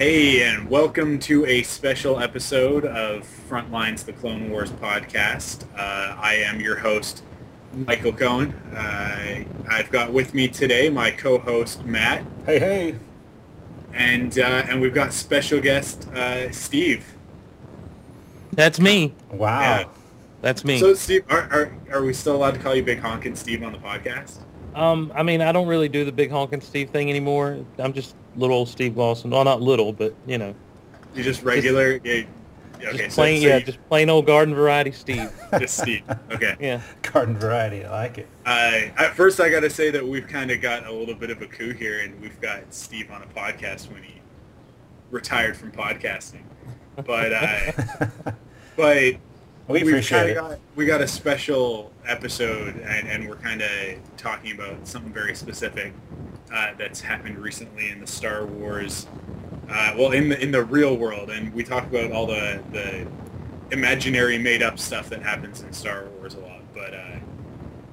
Hey, and welcome to a special episode of Frontlines, the Clone Wars podcast. Uh, I am your host, Michael Cohen. Uh, I've got with me today my co-host, Matt. Hey, hey. And, uh, and we've got special guest, uh, Steve. That's me. Wow. Yeah. That's me. So, Steve, are, are, are we still allowed to call you Big Honkin' Steve on the podcast? um, I mean, I don't really do the big honking Steve thing anymore. I'm just little old Steve Lawson. Well, not little, but you know, You just regular? yeah, okay, just plain, so yeah, you- just plain old garden variety Steve. just Steve. Okay. yeah. Garden variety. I like it. Uh, at first, I got to say that we've kind of got a little bit of a coup here, and we've got Steve on a podcast when he retired from podcasting. But uh, but we appreciate kinda it. got we got a special episode, and, and we're kind of talking about something very specific uh, that's happened recently in the Star Wars. Uh, well, in the in the real world, and we talk about all the the imaginary made up stuff that happens in Star Wars a lot, but. Uh,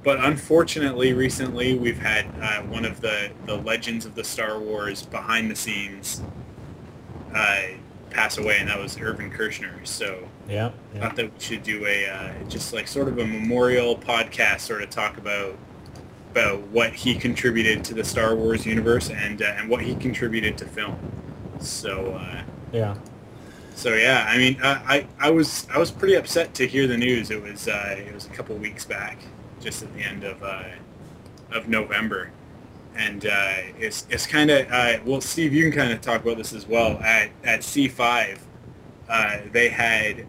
but unfortunately, recently we've had uh, one of the, the legends of the Star Wars behind the scenes uh, pass away, and that was Irvin Kershner. So Yeah. I yeah. thought that we should do a uh, just like sort of a memorial podcast, sort of talk about about what he contributed to the Star Wars universe and uh, and what he contributed to film. So. Uh, Yeah. so yeah, I mean, uh, I I was I was pretty upset to hear the news. It was uh, it was a couple weeks back, just at the end of uh, of November, and uh, it's it's kind of uh, well, Steve, you can kind of talk about this as well. At at C five, uh, they had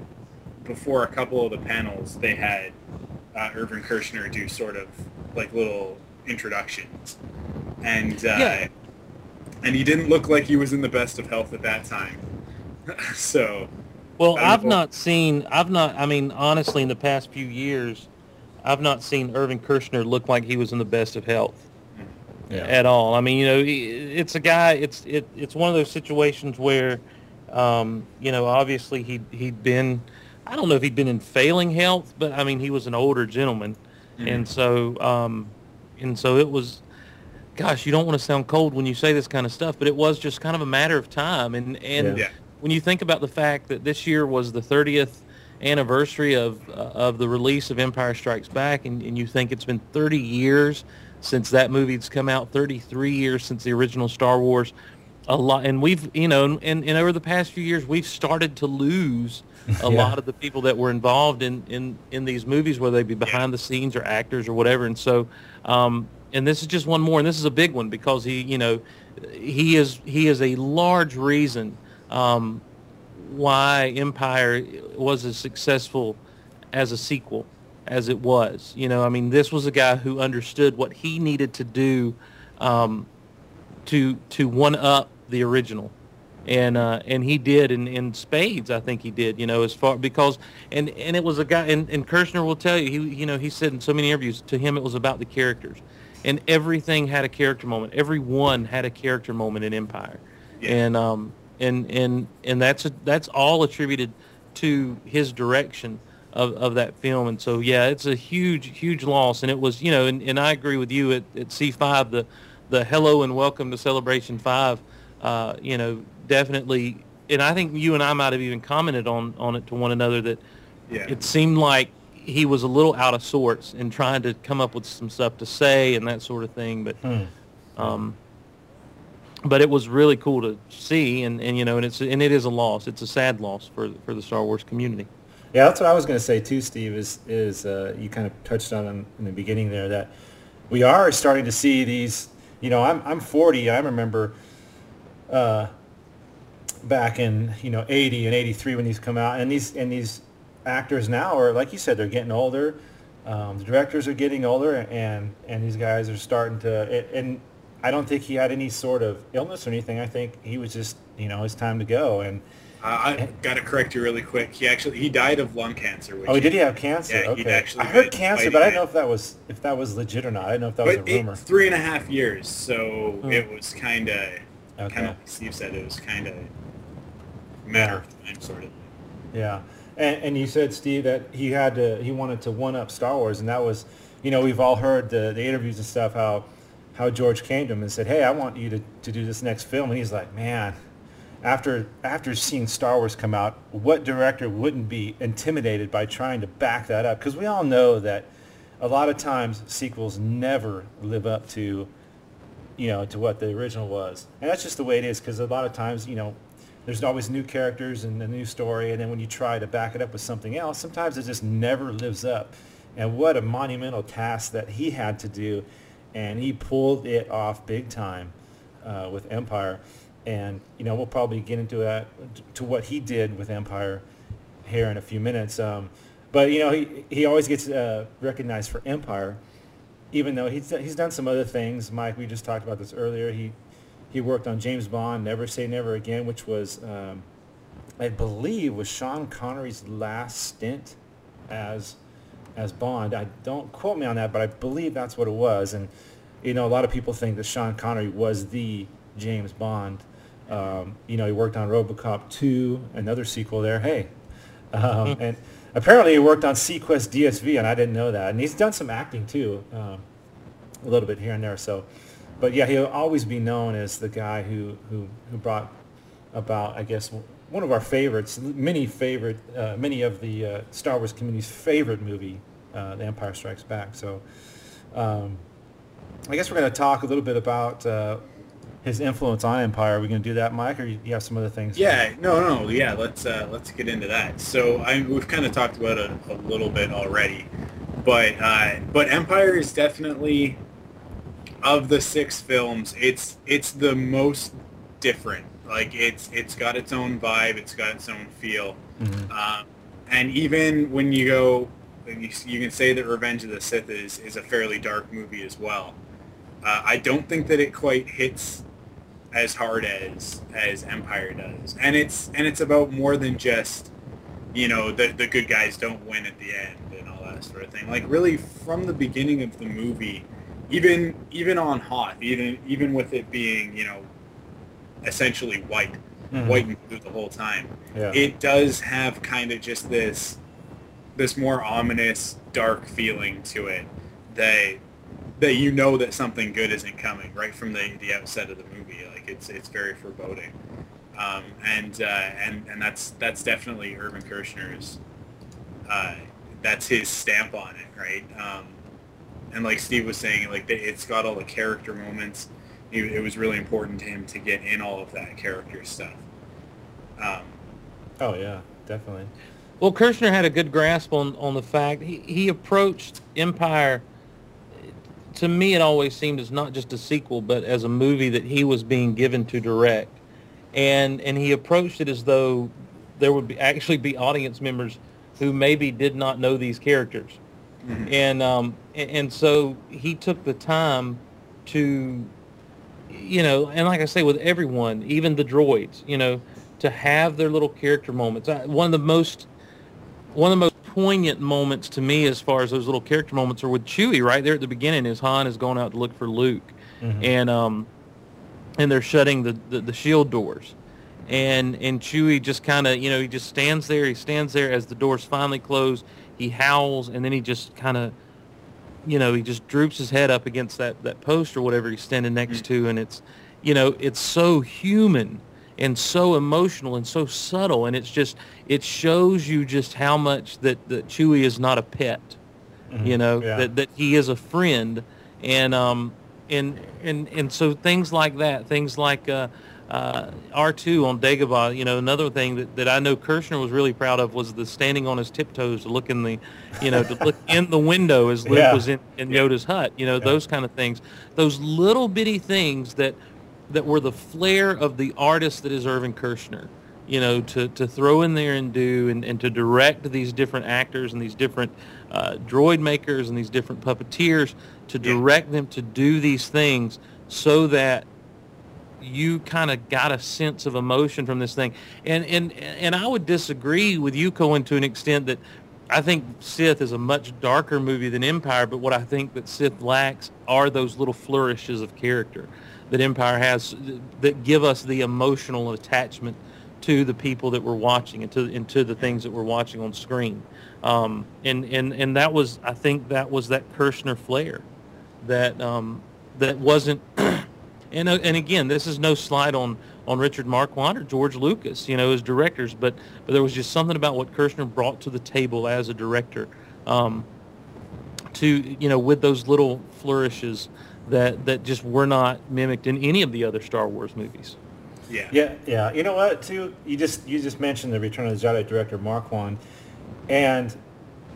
before a couple of the panels, they had uh, Irvin Kershner do sort of like little introductions, and uh, Yeah. and he didn't look like he was in the best of health at that time. so Well, I I've know. not seen. I've not. I mean, honestly, in the past few years, I've not seen Irvin Kershner look like he was in the best of health. Yeah. at all. I mean, you know, it's a guy. It's it, it's one of those situations where, um, you know, obviously he he'd been. I don't know if he'd been in failing health, but I mean, he was an older gentleman, and so um, and so it was. Gosh, you don't want to sound cold when you say this kind of stuff, but it was just kind of a matter of time. And and Yeah. when you think about the fact that this year was the 30th anniversary of uh, of the release of Empire Strikes Back, and, and you think it's been 30 years since that movie's come out, 33 years since the original Star Wars, a lot, and we've you know, and, and over the past few years, we've started to lose a Yeah. lot of the people that were involved in in in these movies, whether they be behind the scenes or actors or whatever, and so. Um, and this is just one more, and this is a big one because he, you know, he is he is a large reason um, why Empire was as successful as a sequel as it was. You know, I mean, this was a guy who understood what he needed to do um, to to one up the original, and uh, and he did in, in spades. I think he did. You know, as far because and and it was a guy, and, and Kershner will tell you, he you know he said in so many interviews to him it was about the characters, and everything had a character moment. Every one had a character moment in Empire, Yeah. and um and and and that's that's all attributed to his direction of, of that film. And so, yeah, it's a huge, huge loss. And it was, you know, and, and I agree with you at, at C5, the, the hello and welcome to Celebration 5, uh, you know, definitely. And I think you and I might have even commented on, on it to one another that Yeah. it seemed like he was a little out of sorts in trying to come up with some stuff to say and that sort of thing. But, Hmm. um, but it was really cool to see, and, and you know, and it's and it is a loss. It's a sad loss for for the Star Wars community. Yeah, that's what I was going to say too, Steve. Is is uh, you kind of touched on in, in the beginning there that we are starting to see these. You know, I'm I'm 40. I remember uh, back in you know 80 and 83 when these come out, and these and these actors now are like you said, they're getting older. Um, the directors are getting older, and and these guys are starting to. And I don't think he had any sort of illness or anything. I think he was just you know it's time to go and. I got to correct you really quick. He actually he died of lung cancer. Which Oh, did he have cancer? Yeah, okay. actually I heard cancer, but I didn't know if that was if that was legit or not. I didn't know if that was But a rumor. three and a half years, so Hmm. it was kind of, Okay. kind of Steve said, it was kind of of time, sort of. Yeah, and and you said Steve that he had to he wanted to one up Star Wars, and that was, you know, we've all heard the the interviews and stuff how how George came to him and said, hey, I want you to to do this next film, and he's like, man. After after seeing Star Wars come out, what director wouldn't be intimidated by trying to back that up? Because we all know that a lot of times sequels never live up to you know, to what the original was. And that's just the way it is because a lot of times, you know, there's always new characters and a new story, and then when you try to back it up with something else, sometimes it just never lives up. And what a monumental task that he had to do, and he pulled it off big time uh, with Empire. And you know, we'll probably get into that to what he did with Empire here in a few minutes. Um, but you know, he he always gets uh, recognized for Empire even though he's he's done some other things. Mike, we just talked about this earlier. He he worked on James Bond, Never Say Never Again, which was um, I believe was Sean Connery's last stint as as Bond. I don't quote me on that, but I believe that's what it was. And you know, a lot of people think that Sean Connery was the James Bond. Um, you know, he worked on RoboCop 2, another sequel there. Hey, um, and apparently he worked on seaQuest DSV, and I didn't know that. And he's done some acting too, um, a little bit here and there. So, but yeah, he'll always be known as the guy who who, who brought about, I guess, one of our favorites, many favorite, uh, many of the uh, Star Wars community's favorite movie, uh, The Empire Strikes Back. So, um, I guess we're going to talk a little bit about uh, his influence on Empire. Are we going to do that, Mike, or you have some other things? Yeah, no, no, yeah. Let's uh, let's get into that. So I we've kind of talked about it a little bit already, but uh, but Empire is definitely of the six films. It's it's the most different. Like it's it's got its own vibe. It's got its own feel. Mhm. Um, and even when you go, you, you can say that Revenge of the Sith is, is a fairly dark movie as well. Uh, I don't think that it quite hits as hard as as Empire does, and it's and it's about more than just you know the the good guys don't win at the end and all that sort of thing. Like really from the beginning of the movie, even even on Hoth, even even with it being you know essentially white, Mhm. white and blue the whole time Yeah. it does have kind of just this this more ominous dark feeling to it that that you know that something good isn't coming right from the, the outset of the movie like it's it's very foreboding um, and uh, and and that's that's definitely Irvin Kershner's uh, that's his stamp on it right um, and like Steve was saying like it's got all the character moments it, it was really important to him to get in all of that character stuff um, Oh yeah, definitely. Well, Kershner had a good grasp on, on the fact he, he approached Empire. To me, it always seemed as not just a sequel, but as a movie that he was being given to direct, and and he approached it as though there would be actually be audience members who maybe did not know these characters, and um and, and so he took the time to, you know, and like I say with everyone, even the droids, you know, to have their little character moments. I, one of the most one of the most poignant moments to me as far as those little character moments are with Chewie right there at the beginning as Han is going out to look for Luke Mhm. and um and they're shutting the, the, the shield doors and and Chewie just kind of you know he just stands there he stands there as the doors finally close he howls, and then he just kind of, you know, he just droops his head up against that that post or whatever he's standing next to, and it's, you know, it's so human and so emotional and so subtle, and it's just it shows you just how much that that Chewie is not a pet, you know, Yeah. that that he is a friend, and um and and and so things like that, things like uh, uh, R2 on Dagobah, you know, another thing that, that I know Kershner was really proud of was the standing on his tiptoes to look in the, you know, to look in the window as Luke Yeah. was in, in Yoda's hut, you know, those kind of things. Those little bitty things that that were the flair of the artist that is Irvin Kershner, you know, to, to throw in there and do and, and to direct these different actors and these different uh, droid makers and these different puppeteers to Yeah. direct them to do these things so that you kind of got a sense of emotion from this thing. And, and, and I would disagree with you, Cohen, to an extent that I think Sith is a much darker movie than Empire, but what I think that Sith lacks are those little flourishes of character that Empire has that give us the emotional attachment to the people that we're watching and to, and to the things that we're watching on screen. Um, and, and, and that was, I think that was that Kershner flair that, um, that wasn't, and, uh, and again, this is no slight on, on Richard Marquand or George Lucas, you know, as directors, but, but there was just something about what Kershner brought to the table as a director um, to, you know, with those little flourishes that, that just were not mimicked in any of the other Star Wars movies. Yeah. Yeah, yeah. You know what? Too, you just you just mentioned the Return of the Jedi director Marquand, and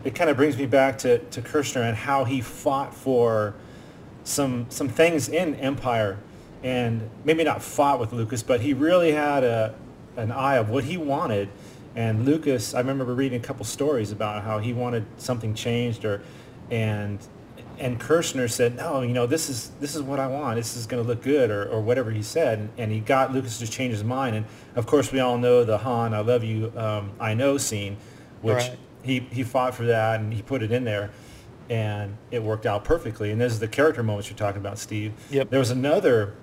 it kind of brings me back to to Kershner and how he fought for some some things in Empire, and maybe not fought with Lucas, but he really had a an eye of what he wanted. And Lucas, I remember reading a couple stories about how he wanted something changed, or and and Kershner said, no, you know, this is this is what I want. This is going to look good, or, or whatever he said, and, he got Lucas to change his mind. And of course, we all know the Han, I love you, um, I know scene, which Right. he he fought for that and he put it in there, and it worked out perfectly. And this is the character moments you're talking about, Steve. Yep. There was another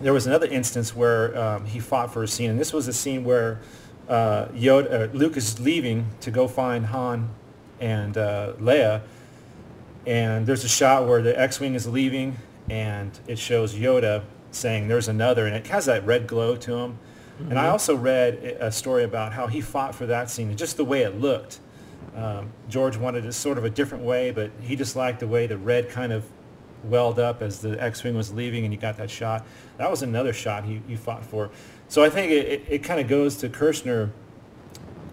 there was another instance where um, he fought for a scene, and this was a scene where uh, Yoda, uh, Lucas is leaving to go find Han and uh, Leia, and there's a shot where the X-wing is leaving, and it shows Yoda saying, "There's another," and it has that red glow to him. And I also read a story about how he fought for that scene, and just the way it looked. Um, George wanted it sort of a different way, but he just liked the way the red kind of welled up as the X-wing was leaving, and you got that shot. That was another shot he, he fought for. So I think it, it, it kind of goes to Kershner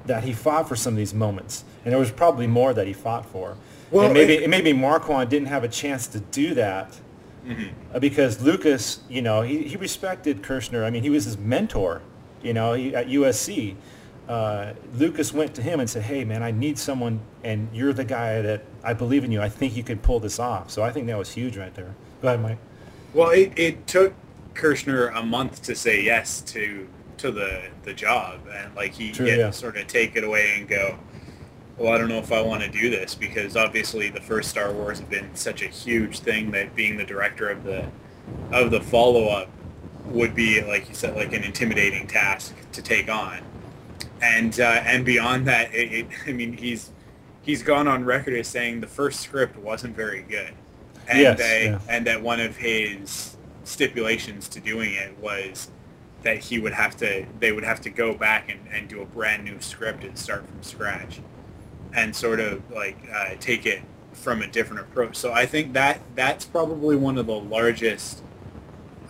that he fought for some of these moments, and there was probably more that he fought for. Well, and maybe it- maybe Marquand didn't have a chance to do that uh, because Lucas, you know, he, he respected Kershner. I mean, he was his mentor, you know, he, at USC. Uh, Lucas went to him and said, "Hey, man, I need someone, and you're the guy that I believe in you. I think you could pull this off." So I think that was huge right there. Go ahead, Mike. Well, it, it took Kershner a month to say yes to to the the job, and like he True, had yeah. to sort of take it away and go. Well, I don't know if I want to do this because obviously the first Star Wars have been such a huge thing that being the director of the of the follow up would be like you said like an intimidating task to take on, and uh, and beyond that, it, it, I mean he's he's gone on record as saying the first script wasn't very good, and Yes, they, yeah. and that one of his stipulations to doing it was that he would have to they would have to go back and, and do a brand new script and start from scratch and sort of like uh, take it from a different approach so i think that that's probably one of the largest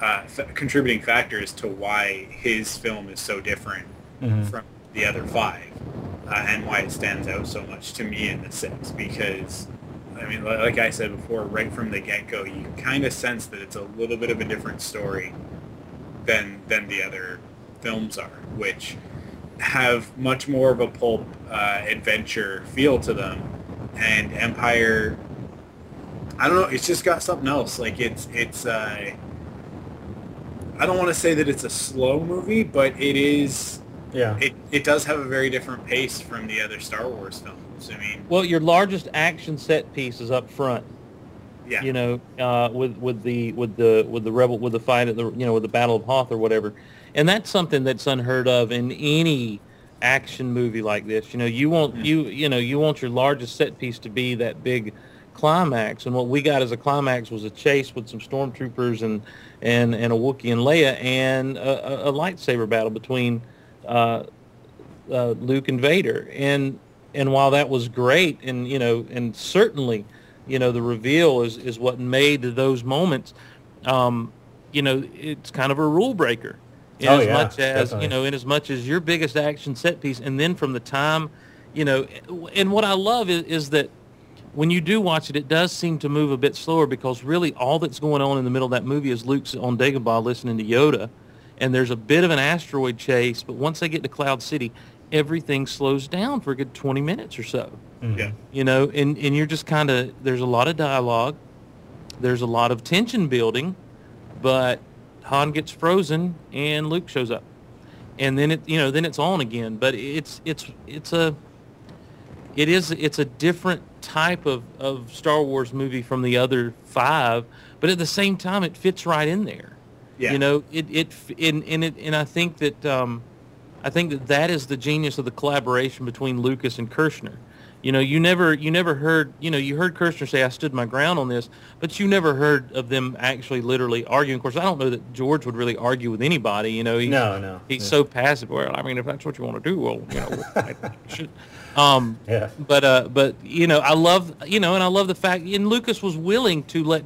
uh, f- contributing factors to why his film is so different Mhm. from the other five uh, and why it stands out so much to me in the six because I mean, like I said before, right from the get-go, you kind of sense that it's a little bit of a different story than than the other films are, which have much more of a pulp uh, adventure feel to them. And Empire, I don't know, it's just got something else. Like it's it's. Uh, I don't want to say that it's a slow movie, but it is. Yeah. It, it does have a very different pace from the other Star Wars films. I mean, Well, your largest action set piece is up front. yeah. you know, uh, with with the with the with the rebel with the fight at the you know with the Battle of Hoth or whatever, and that's something that's unheard of in any action movie like this. You know, you want you you know you want your largest set piece to be that big climax, and what we got as a climax was a chase with some stormtroopers and and and a Wookiee and Leia and a, a lightsaber battle between uh, uh, Luke and Vader. And and while that was great, and you know, and certainly, you know, the reveal is is what made those moments. Um, you know, it's kind of a rule breaker in Oh, as yeah, much as definitely. you know, in as much as your biggest action set piece, and then from the time, you know, and what I love is, is that when you do watch it, it does seem to move a bit slower because really all that's going on in the middle of that movie is Luke's on Dagobah listening to Yoda, and there's a bit of an asteroid chase, but once they get to Cloud City, everything slows down for a good 20 minutes or so. Mm-hmm. Yeah. you know and, and you're just kind of there's a lot of dialogue there's a lot of tension building but han gets frozen and luke shows up. And then it you know then it's on again but it's it's it's a it is it's a different type of, of star wars movie from the other five but at the same time it fits right in there Yeah. you know it it and, and it and i think that um I think that that is the genius of the collaboration between Lucas and Kershner. You know, you never you never heard you know you heard Kershner say I stood my ground on this, but you never heard of them actually literally arguing. Of course, I don't know that George would really argue with anybody. You know, he's, No, no, he's yeah. so passive. Well, I mean, if that's what you want to do, well, you know, I should. Um, Yeah. but uh, but you know, I love you know, and I love the fact, and Lucas was willing to let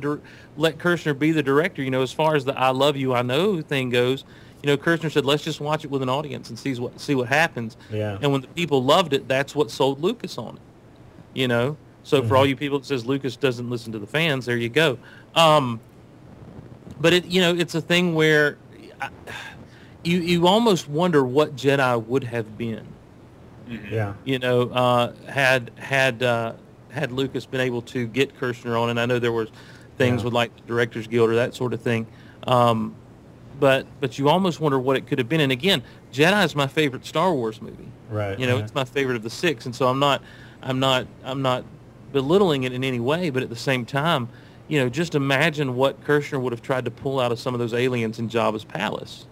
let Kershner be the director. You know, as far as the "I love you, I know" thing goes, you know, Kershner said, "Let's just watch it with an audience and see what see what happens." Yeah. And when the people loved it, that's what sold Lucas on it. You know, so for all you people that says Lucas doesn't listen to the fans, there you go. Um, but it, you know, it's a thing where I, you you almost wonder what Jedi would have been Yeah. you know, uh, had had uh, had Lucas been able to get Kershner on, and I know there was things Yeah. with like the Directors Guild or that sort of thing, um, but but you almost wonder what it could have been. And again, Jedi is my favorite Star Wars movie. Right. You know, right. it's my favorite of the six, and so I'm not I'm not I'm not belittling it in any way, but at the same time, you know, just imagine what Kershner would have tried to pull out of some of those aliens in Jabba's palace.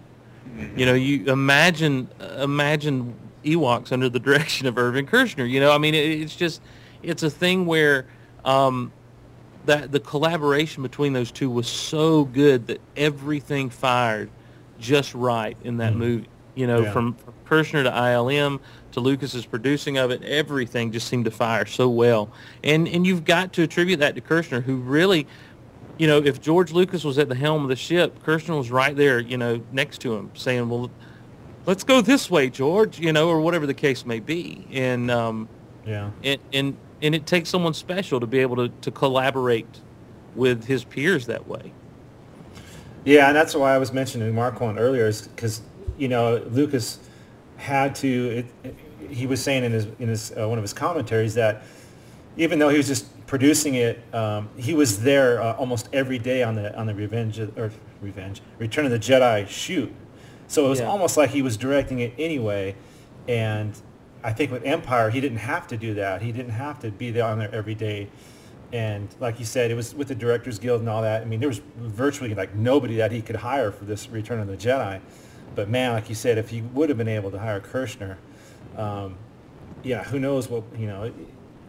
You know, you imagine imagine Ewoks under the direction of Irvin Kershner. You know, I mean, it, it's just it's a thing where um, that the collaboration between those two was so good that everything fired just right in that movie. You know, Yeah. from, from Kershner to ILM to Lucas's producing of it, everything just seemed to fire so well. And and you've got to attribute that to Kershner, who really you know, if George Lucas was at the helm of the ship, Kershner was right there, you know, next to him, saying, "Well, let's go this way, George," you know, or whatever the case may be. And um, Yeah. and and and it takes someone special to be able to to collaborate with his peers that way. Yeah, and that's why I was mentioning Marquand earlier, is because you know Lucas had to. It, he was saying in his in his uh, one of his commentaries that even though he was just producing it, um, he was there uh, almost every day on the on the Revenge of- or Revenge Return of the Jedi shoot. So it was Yeah. almost like he was directing it anyway, and I think with Empire he didn't have to do that. He didn't have to be there on there every day. And like you said, it was with the Directors Guild and all that. I mean, there was virtually like nobody that he could hire for this Return of the Jedi. But man, like you said, if he would have been able to hire Kershner, um, yeah, who knows what you know. It,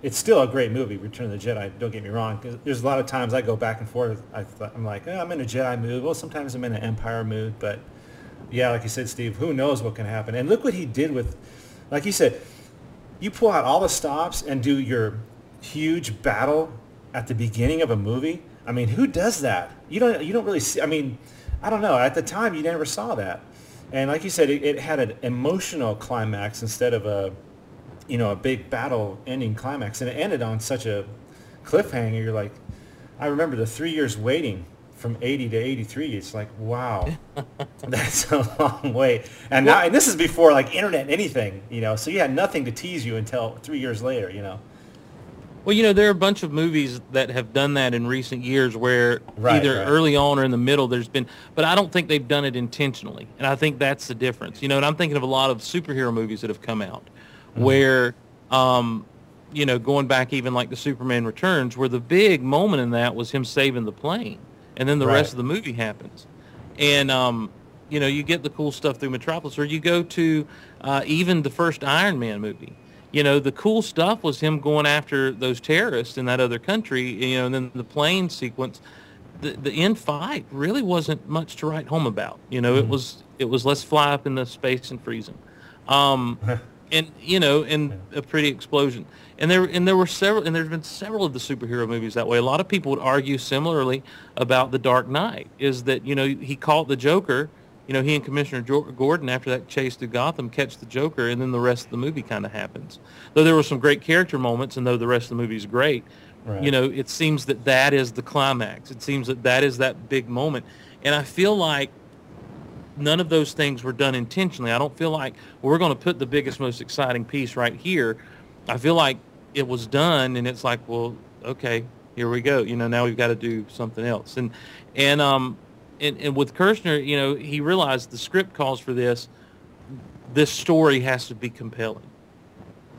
it's still a great movie, Return of the Jedi. Don't get me wrong. there's a lot of times I go back and forth. I I'm like, eh, I'm in a Jedi mood. Well, sometimes I'm in an Empire mood. But yeah, like you said, Steve, who knows what can happen? And look what he did with, like you said, you pull out all the stops and do your huge battle at the beginning of a movie. I mean, who does that? You don't. You don't really see. I mean, I don't know. At the time, you never saw that. And like you said, it, it had an emotional climax instead of a, you know, a big battle ending climax, and it ended on such a cliffhanger. You're like, I remember the three years waiting from 80 to 83. It's like, wow, that's a long way. And now, and this is before like internet, anything, you know. So you had nothing to tease you until three years later, you know. Well, you know, there are a bunch of movies that have done that in recent years where Right, either right. early on or in the middle there's been, but I don't think they've done it intentionally. And I think that's the difference. You know, and I'm thinking of a lot of superhero movies that have come out Mm-hmm. where, um, you know, going back even like the Superman Returns, where the big moment in that was him saving the plane. And then the Right. rest of the movie happens. And, um, you know, you get the cool stuff through Metropolis, or you go to uh, even the first Iron Man movie. You know, the cool stuff was him going after those terrorists in that other country. You know, and then the plane sequence. The, the end fight really wasn't much to write home about. You know, mm-hmm. it was it was let's fly up in the space and freeze them. Um, and you know, and a pretty explosion. And there and there were several, and there's been several of the superhero movies that way. A lot of people would argue similarly about The Dark Knight. Is that you know he caught the Joker. You know, he and Commissioner Gordon, after that chase through Gotham, catch the Joker, and then the rest of the movie kind of happens. Though there were some great character moments, and though the rest of the movie is great, right. you know, it seems that that is the climax. It seems that that is that big moment. And I feel like none of those things were done intentionally. I don't feel like well, we're going to put the biggest, most exciting piece right here. I feel like it was done, and it's like, well, okay, here we go. You know, now we've got to do something else. And and um and, and with Kershner, you know, he realized the script calls for this. This story has to be compelling.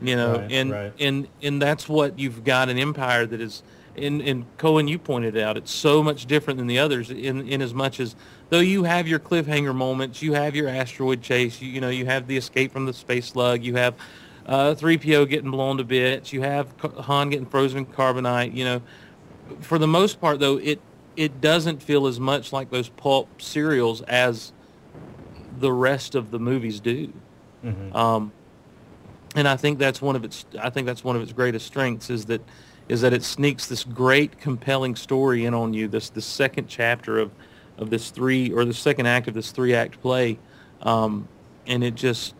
You know, right, and right. and and that's what you've got an empire that is and, and Cohen, you pointed out, it's so much different than the others in, in as much as, though you have your cliffhanger moments, you have your asteroid chase, you, you know, you have the escape from the space slug, you have uh, 3PO getting blown to bits, you have Han getting frozen in carbonite, you know. For the most part, though, it, it doesn't feel as much like those pulp serials as the rest of the movies do. Mm-hmm. Um, and I think that's one of its, I think that's one of its greatest strengths is that, is that it sneaks this great compelling story in on you this the second chapter of of this three or the second act of this three act play um, and it just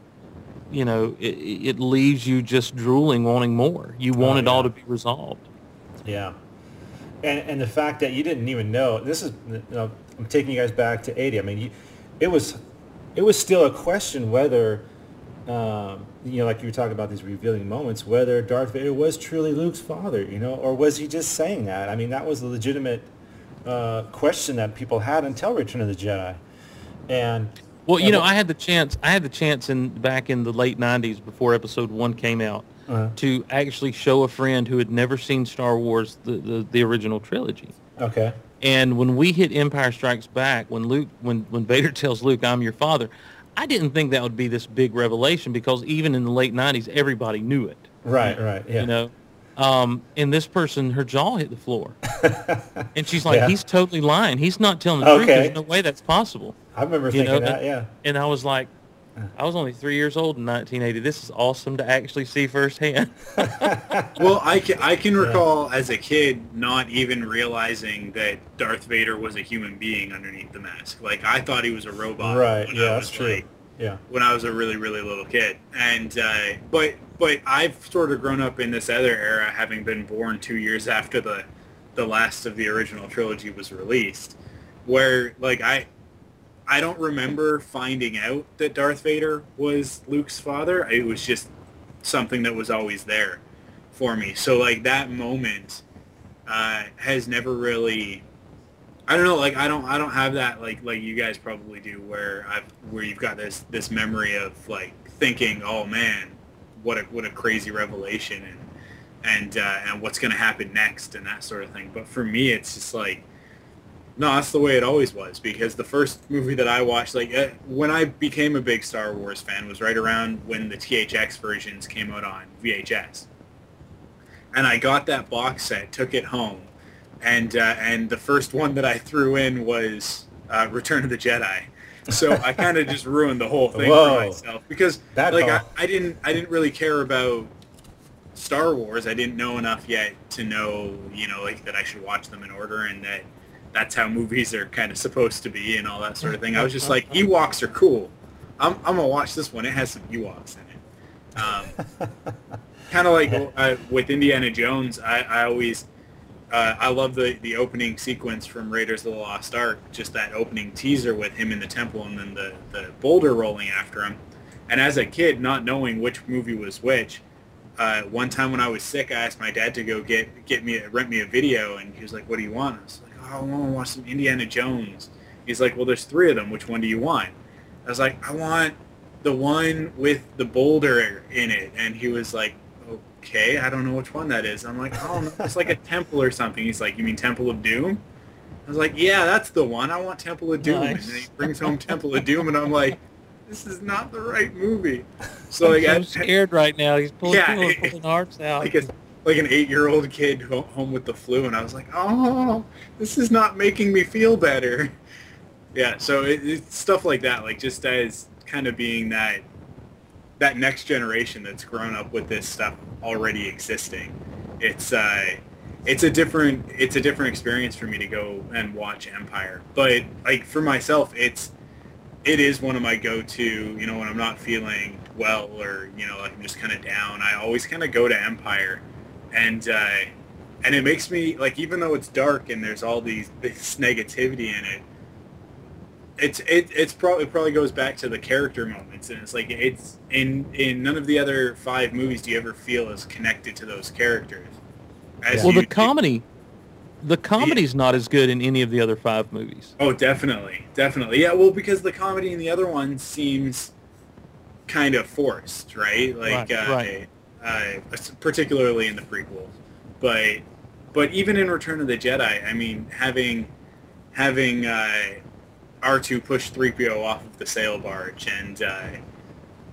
you know it, it leaves you just drooling wanting more. You want oh, it all to be resolved. Yeah. And and the fact that you didn't even know this is you know, i'm taking you guys back to 80 i mean you, it was it was still a question whether um, you know, like you were talking about these revealing moments, whether Darth Vader was truly Luke's father, you know, or was he just saying that? I mean, that was a legitimate uh, question that people had until Return of the Jedi. And well, you know, I had the chance. I had the chance in back in the late '90s, before Episode One came out, uh-huh. to actually show a friend who had never seen Star Wars, the, the, the original trilogy. Okay. And when we hit Empire Strikes Back, when Luke, when when Vader tells Luke, "I'm your father," I didn't think that would be this big revelation because even in the late '90s, everybody knew it. Right, right, yeah. You know, um, and this person, her jaw hit the floor, and she's like, yeah. "He's totally lying. He's not telling the okay. truth. There's no way that's possible." I remember you thinking know? that, yeah. And I was like, I was only three years old in 1980. This is awesome to actually see firsthand. well, I can, I can recall yeah. as a kid not even realizing that Darth Vader was a human being underneath the mask. Like I thought he was a robot. Right. yeah, that's true. Yeah. When I was a really really little kid, and uh, but but I've sort of grown up in this other era, having been born two years after the the last of the original trilogy was released, where like I I don't remember finding out that Darth Vader was Luke's father. It was just something that was always there for me. So like that moment uh, has never really. I don't know. Like I don't. I don't have that like like you guys probably do, where I've where you've got this this memory of like thinking, oh man, what a what a crazy revelation and and uh, and what's going to happen next and that sort of thing. But for me, it's just like no, that's the way it always was because the first movie that I watched, like uh, when I became a big Star Wars fan, was right around when the THX versions came out on VHS, and I got that box set, took it home, and uh, and the first one that I threw in was uh, Return of the Jedi. So I kind of just ruined the whole thing Whoa. for myself because that like I, I didn't I didn't really care about Star Wars. I didn't know enough yet to know you know like that I should watch them in order and that that's how movies are kind of supposed to be and all that sort of thing. I was just like, Ewoks are cool. I'm, I'm gonna watch this one. It has some Ewoks in it. Um, kind of like uh, with Indiana Jones, I, I always uh, I love the the opening sequence from Raiders of the Lost Ark. Just that opening teaser with him in the temple and then the the boulder rolling after him. And as a kid, not knowing which movie was which, uh, one time when I was sick, I asked my dad to go get get me rent me a video, and he was like, "What do you want?" I was like, I want to watch some Indiana Jones. He's like, well, there's three of them. Which one do you want? I was like, I want the one with the boulder in it. And he was like, okay, I don't know which one that is. I'm like, oh, it's like a temple or something. He's like, you mean Temple of Doom? I was like, yeah, that's the one. I want Temple of Doom. Nice. And then he brings home Temple of Doom, and I'm like, this is not the right movie. So I'm like, so I- scared right now. He's pulling, Yeah, pulling, pulling hearts out. like a, like an eight-year-old kid home with the flu, and I was like, oh, this is not making me feel better. Yeah, so it, it's stuff like that, like just as kind of being that that next generation that's grown up with this stuff already existing. It's uh, it's a different it's a different experience for me to go and watch Empire, but like for myself, it's it is one of my go-to, you know, when I'm not feeling well or, you know, like I'm just kind of down, I always kind of go to Empire. And, uh, and it makes me, like, even though it's dark and there's all these, this negativity in it, it's, it, it's probably, it probably goes back to the character moments. And it's like, it's, in, in none of the other five movies do you ever feel as connected to those characters. As well, you the comedy, the comedy's not as good in any of the other five movies. Oh, definitely, definitely. Yeah, well, because the comedy in the other one seems kind of forced, right? Like, Right, uh, right. Uh, particularly in the prequels, but but even in Return of the Jedi, I mean, having having uh, R2 pushed 3PO off of the sail barge and uh,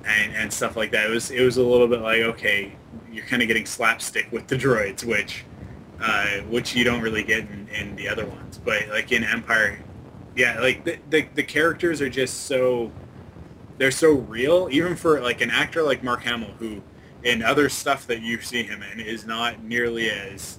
and and stuff like that, it was it was a little bit like okay, you're kind of getting slapstick with the droids, which uh, which you don't really get in, in the other ones. But like in Empire, yeah, like the, the the characters are just so they're so real, even for like an actor like Mark Hamill, who in other stuff that you see him in is not nearly as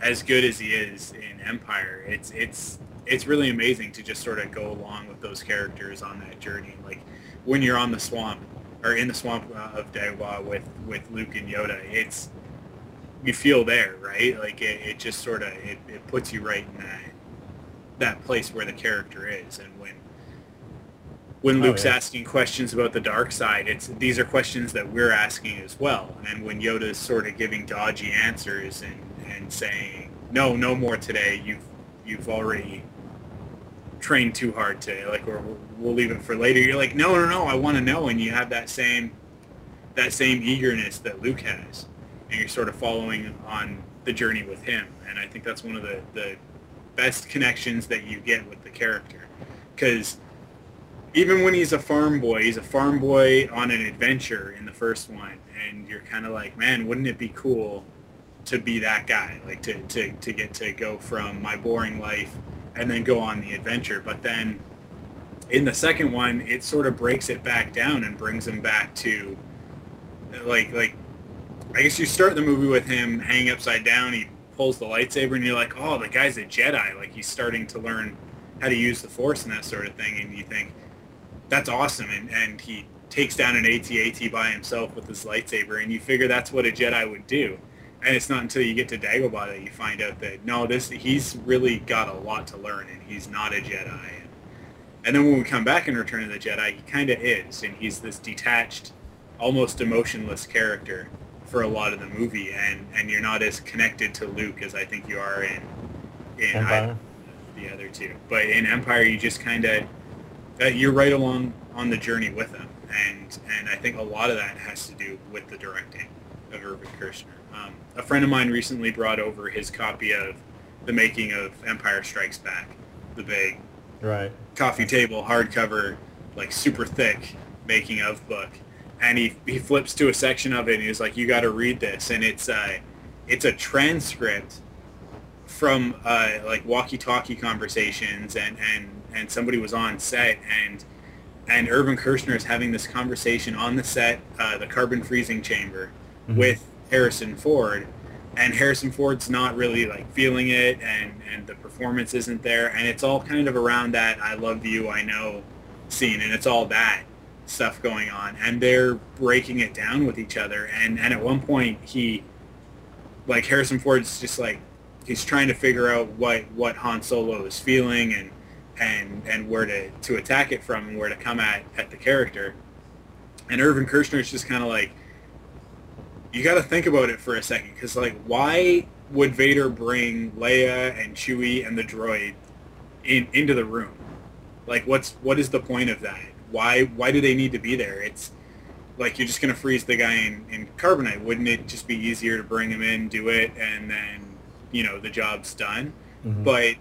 as good as he is in Empire. It's it's it's really amazing to just sort of go along with those characters on that journey. Like when you're on the swamp or in the swamp uh, of Dagobah with with Luke and Yoda, it's you feel there, right? Like it, it just sort of it, it puts you right in that that place where the character is, and when when Oh, Luke's yeah. asking questions about the dark side, it's these are questions that we're asking as well. And when Yoda's sort of giving dodgy answers and, and saying, "No, no more today. You've you've already trained too hard today. Like, or we'll leave it for later." You're like, "No, no, no. I want to know." And you have that same that same eagerness that Luke has, and you're sort of following on the journey with him. And I think that's one of the the best connections that you get with the character, because even when he's a farm boy, he's a farm boy on an adventure in the first one, and you're kind of like, man, wouldn't it be cool to be that guy, like to, to, to get to go from my boring life and then go on the adventure. But then in the second one, it sort of breaks it back down and brings him back to like like I guess you start the movie with him hanging upside down. He pulls the lightsaber, and you're like, oh, the guy's a Jedi. Like he's starting to learn how to use the Force and that sort of thing. And you think that's awesome. And and he takes down an AT-AT by himself with his lightsaber, and you figure that's what a Jedi would do. And it's not until you get to Dagobah that you find out that no, this he's really got a lot to learn, and he's not a Jedi. And then when we come back in Return of the Jedi, he kind of is, and he's this detached, almost emotionless character for a lot of the movie, and, and you're not as connected to Luke as I think you are in in Empire. I- the other two. But in Empire, you just kind of uh, you're right along on the journey with him, and and I think a lot of that has to do with the directing of Irvin Kershner. Um, a friend of mine recently brought over his copy of the making of Empire Strikes Back, the big Right. coffee table hardcover, like super thick making of book, and he he flips to a section of it and he's like, "You got to read this," and it's uh, it's a transcript from uh, like walkie-talkie conversations, and and and somebody was on set and. And Irvin Kershner is having this conversation on the set, uh, the carbon freezing chamber, Mhm. with Harrison Ford, and Harrison Ford's not really like feeling it, and and the performance isn't there, and it's all kind of around that "I love you, I know" scene, and it's all that stuff going on, and they're breaking it down with each other, and and at one point he, like Harrison Ford's just like he's trying to figure out what what Han Solo is feeling and and and where to to attack it from and where to come at at the character, and Irvin Kershner is just kind of like you got to think about it for a second because like why would Vader bring Leia and Chewie and the droid in into the room? Like what's what is the point of that? Why why do they need to be there? It's like you're just gonna freeze the guy in, in carbonite. Wouldn't it just be easier to bring him in, do it, and then you know the job's done? Mhm. But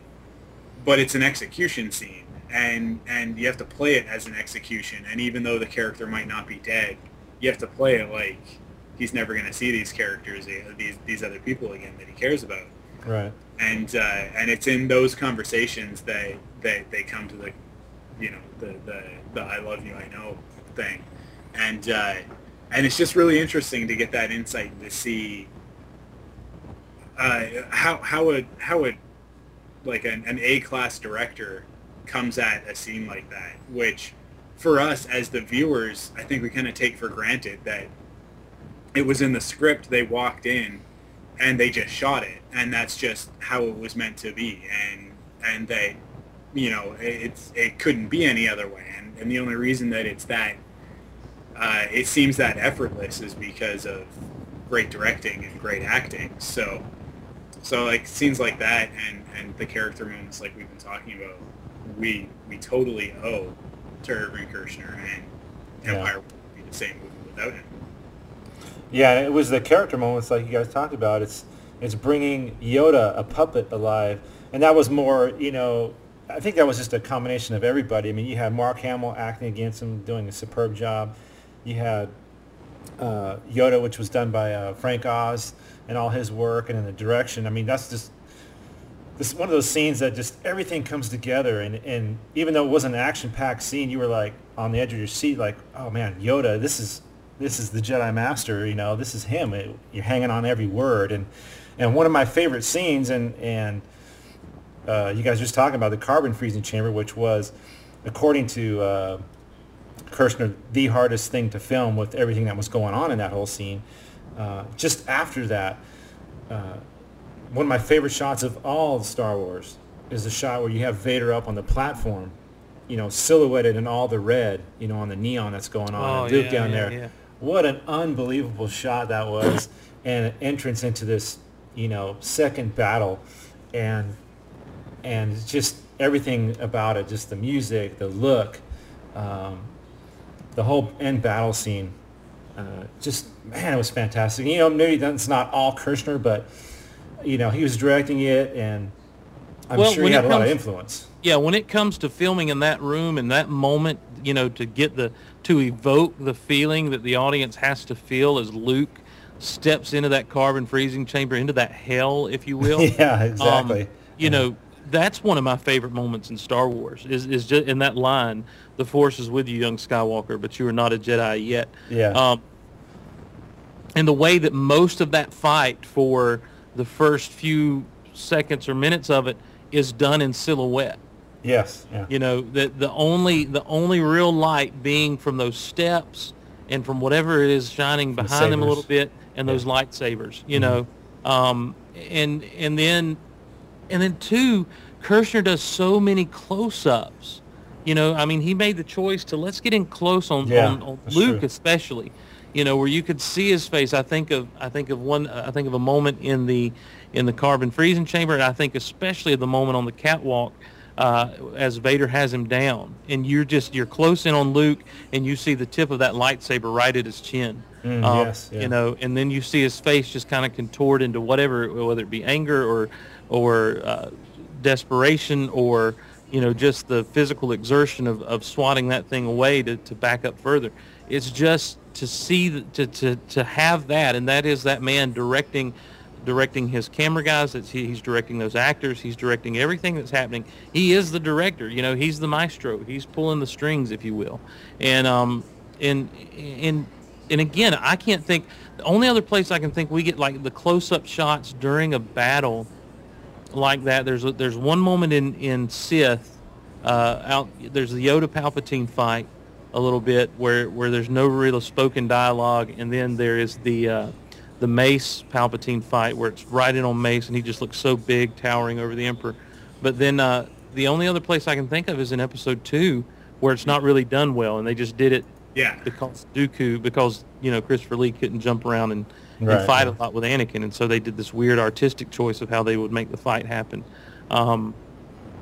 but it's an execution scene, and and you have to play it as an execution. And even though the character might not be dead, you have to play it like he's never going to see these characters, these these other people again that he cares about. Right. And uh, and it's in those conversations that they, they come to the, you know, the, the, the I love you, I know thing. And uh, and it's just really interesting to get that insight to see uh, how how a how a like an, an A class director comes at a scene like that, which for us as the viewers, I think we kind of take for granted that it was in the script. They walked in and they just shot it, and that's just how it was meant to be. And and they, you know, it's it couldn't be any other way. And, and the only reason that it's that uh, it seems that effortless is because of great directing and great acting. So so like scenes like that and and the character moments like we've been talking about, we we totally owe to Irvin Kershner and Empire would be the same movie without him. Yeah, it was the character moments like you guys talked about. It's it's bringing Yoda, a puppet, alive, and that was more, you know, I think that was just a combination of everybody. I mean, you had Mark Hamill acting against him, doing a superb job. You had uh, Yoda, which was done by uh, Frank Oz, and all his work, and in the direction. I mean, that's just this one of those scenes that just everything comes together and, and even though it wasn't an action packed scene you were like on the edge of your seat like oh man yoda this is this is the jedi master you know this is him it, you're hanging on every word and and one of my favorite scenes and and uh, you guys were just talking about the carbon freezing chamber which was according to uh, Kershner the hardest thing to film with everything that was going on in that whole scene uh, just after that uh, one of my favorite shots of all Star Wars is the shot where you have Vader up on the platform, you know, silhouetted in all the red, you know, on the neon that's going on, oh, and Luke yeah, down yeah, there. yeah. What an unbelievable shot that was, and an entrance into this, you know, second battle, and and just everything about it, just the music, the look, um, the whole end battle scene. Uh, just man, it was fantastic. You know, maybe that's not all Kershner, but you know, he was directing it, and I'm Well, sure he had it a lot of influence. Yeah, when it comes to filming in that room in that moment, you know, to get the to evoke the feeling that the audience has to feel as Luke steps into that carbon freezing chamber, into that hell, if you will. yeah, Um, exactly. you know, that's one of my favorite moments in Star Wars. Is is just in that line, "The Force is with you, young Skywalker, but you are not a Jedi yet." Yeah. Um, and the way that most of that fight for the first few seconds or minutes of it is done in silhouette. Yes. Yeah. You know, the the only the only real light being from those steps and from whatever it is shining The behind them a little bit and those lightsabers, you know. Um, and and then and then two, Kershner does so many close-ups. You know, I mean, he made the choice to let's get in close on, Yeah, on, on Luke true. especially. You know, where you could see his face. I think of I think of one I think of a moment in the in the carbon freezing chamber, and I think especially of the moment on the catwalk uh, as Vader has him down, and you're just you're close in on Luke, and you see the tip of that lightsaber right at his chin. Mm, Um, yes, yeah. You know, and then you see his face just kind of contoured into whatever, whether it be anger or or uh, desperation or you know just the physical exertion of, of swatting that thing away to, to back up further. It's just to see to, to to have that, and that is that man directing directing his camera guys. It's, he, he's directing those actors. He's directing everything that's happening. He is the director. You know, he's the maestro. He's pulling the strings, if you will. And um, and and and again, I can't think. The only other place I can think we get like the close-up shots during a battle like that. There's a, there's one moment in in Sith uh, out. There's the Yoda Palpatine fight a little bit where where there's no real spoken dialogue, and then there is the uh, the Mace Palpatine fight where it's right in on Mace, and he just looks so big, towering over the Emperor. But then uh, the only other place I can think of is in Episode Two, where it's not really done well, and they just did it Yeah. because Dooku because you know Christopher Lee couldn't jump around and, and fight a lot with Anakin, and so they did this weird artistic choice of how they would make the fight happen. Um,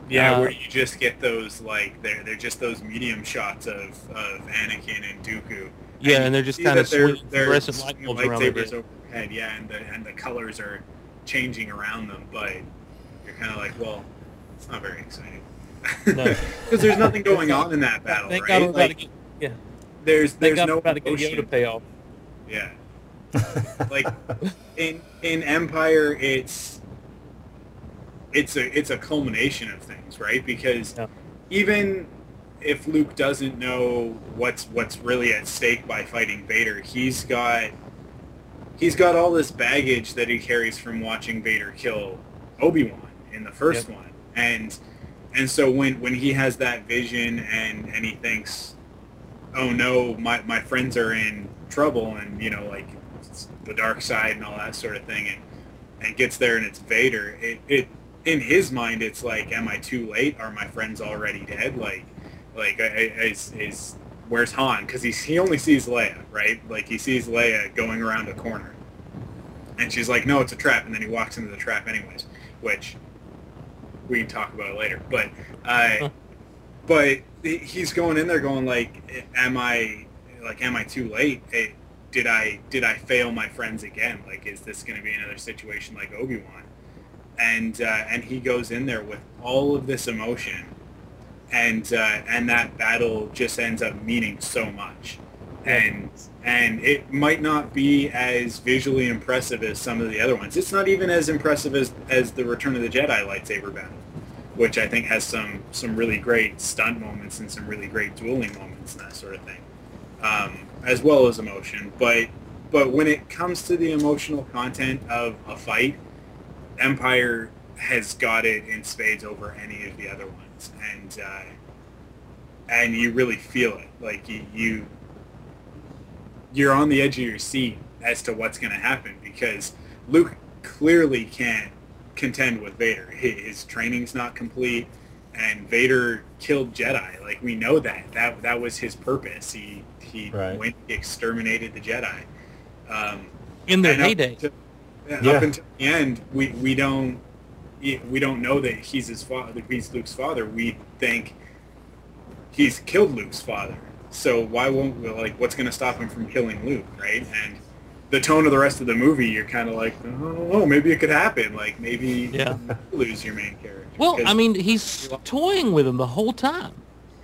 Yeah, Uh, where you just get those like they're they're just those medium shots of, of Anakin and Dooku. Yeah, you and they're just kinda that they're- swinging they're fluorescent light bulbs around their lightsabers head. Yeah, and the and the colors are changing around them, but you're kind of like, well, it's not very exciting. No. Because there's nothing going on in that battle, Thank right? God we're about to Like, get, yeah. there's there's God no we're about to. Yoda payoff. Yeah. like in in Empire, it's it's a it's a culmination of things, right? Because Yeah. even if Luke doesn't know what's what's really at stake by fighting Vader, he's got he's got all this baggage that he carries from watching Vader kill Obi-Wan in the first Yep. one. And and so when when he has that vision and and he thinks oh no, my, my friends are in trouble and, you know, like the dark side and all that sort of thing and, and gets there and it's Vader, it, it in his mind it's like, am I too late? Are my friends already dead? Like, like I- I- is, is where's Han? Because he only sees Leia, right? Like he sees Leia going around a corner. And she's like, no, it's a trap. And then he walks into the trap anyways, which we can talk about it later. But uh, but he's going in there going like, am I like, am I too late? Eh, Did I did I fail my friends again? Like, is this going to be another situation like Obi Wan? And uh, and he goes in there with all of this emotion, and uh, and that battle just ends up meaning so much, and and it might not be as visually impressive as some of the other ones. It's not even as impressive as as the Return of the Jedi lightsaber battle which I think has some some really great stunt moments and some really great dueling moments and that sort of thing, um, as well as emotion. But but when it comes to the emotional content of a fight, Empire has got it in spades over any of the other ones, and uh, and you really feel it. Like you, you you're on the edge of your seat as to what's going to happen because Luke clearly can't contend with Vader. His, his training's not complete, and Vader killed Jedi. Like we know that that that was his purpose. He he Right. went he exterminated the Jedi. Um, In their and up heyday. to- yeah, Yeah. Up until the end, we we don't we don't know that he's his father. He's Luke's father. We think he's killed Luke's father. So why won't we like what's going to stop him from killing Luke, right? And the tone of the rest of the movie, you're kind of like, oh, oh, maybe it could happen. Like maybe Yeah. you lose your main character. Well, I mean, he's toying with him the whole time.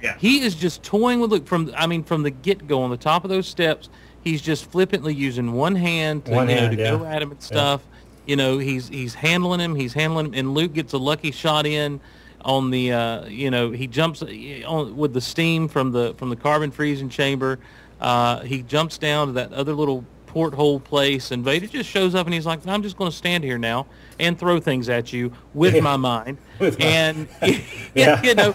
yeah, He is just toying with Luke from. I mean, from the get go on the top of those steps, he's just flippantly using one hand to One you know hand, to yeah. go at him and stuff. You know, he's he's handling him. He's handling him, and Luke gets a lucky shot in on the. Uh, you know, he jumps uh, on with the steam from the from the carbon freezing chamber. Uh, he jumps down to that other little porthole place, and Vader just shows up, and he's like, "I'm just going to stand here now and throw things at you with my mind." With my- and Yeah. you know,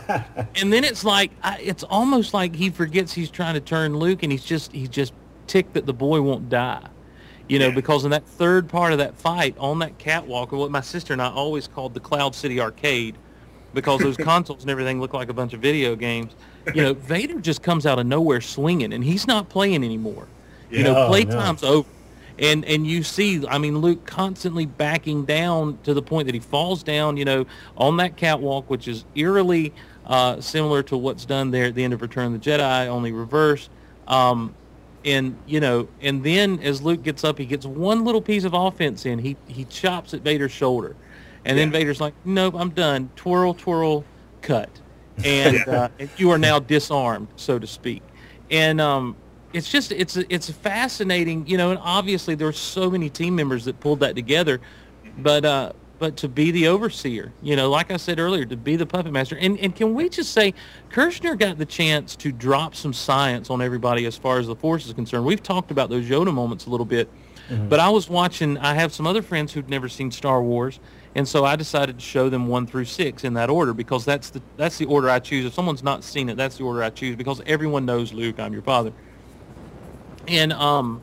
and then it's like I, it's almost like he forgets he's trying to turn Luke, and he's just he's just ticked that the boy won't die. You know, Yeah. because in that third part of that fight on that catwalk, or what my sister and I always called the Cloud City Arcade, because those consoles and everything look like a bunch of video games. You know, Vader just comes out of nowhere swinging, and he's not playing anymore. You know, Yeah. Oh, playtime's over. And and you see, I mean, Luke constantly backing down to the point that he falls down, you know, on that catwalk, which is eerily uh, similar to what's done there at the end of Return of the Jedi, only reversed. Um, and you know, and then as Luke gets up, he gets one little piece of offense in. He he chops at Vader's shoulder, and then Yeah. Vader's like, "Nope, I'm done." Twirl, twirl, cut, and, Yeah. uh, and you are now disarmed, so to speak. And um, it's just it's it's fascinating, you know. And obviously, there's so many team members that pulled that together, but uh, but to be the overseer, you know, like I said earlier, to be the puppet master. And and can we just say, Kershner got the chance to drop some science on everybody as far as the force is concerned. We've talked about those Yoda moments a little bit, but I was watching. I have some other friends who'd never seen Star Wars. And so I decided to show them one through six in that order because that's the that's the order I choose. If someone's not seen it, that's the order I choose because everyone knows Luke, I'm your father. And um,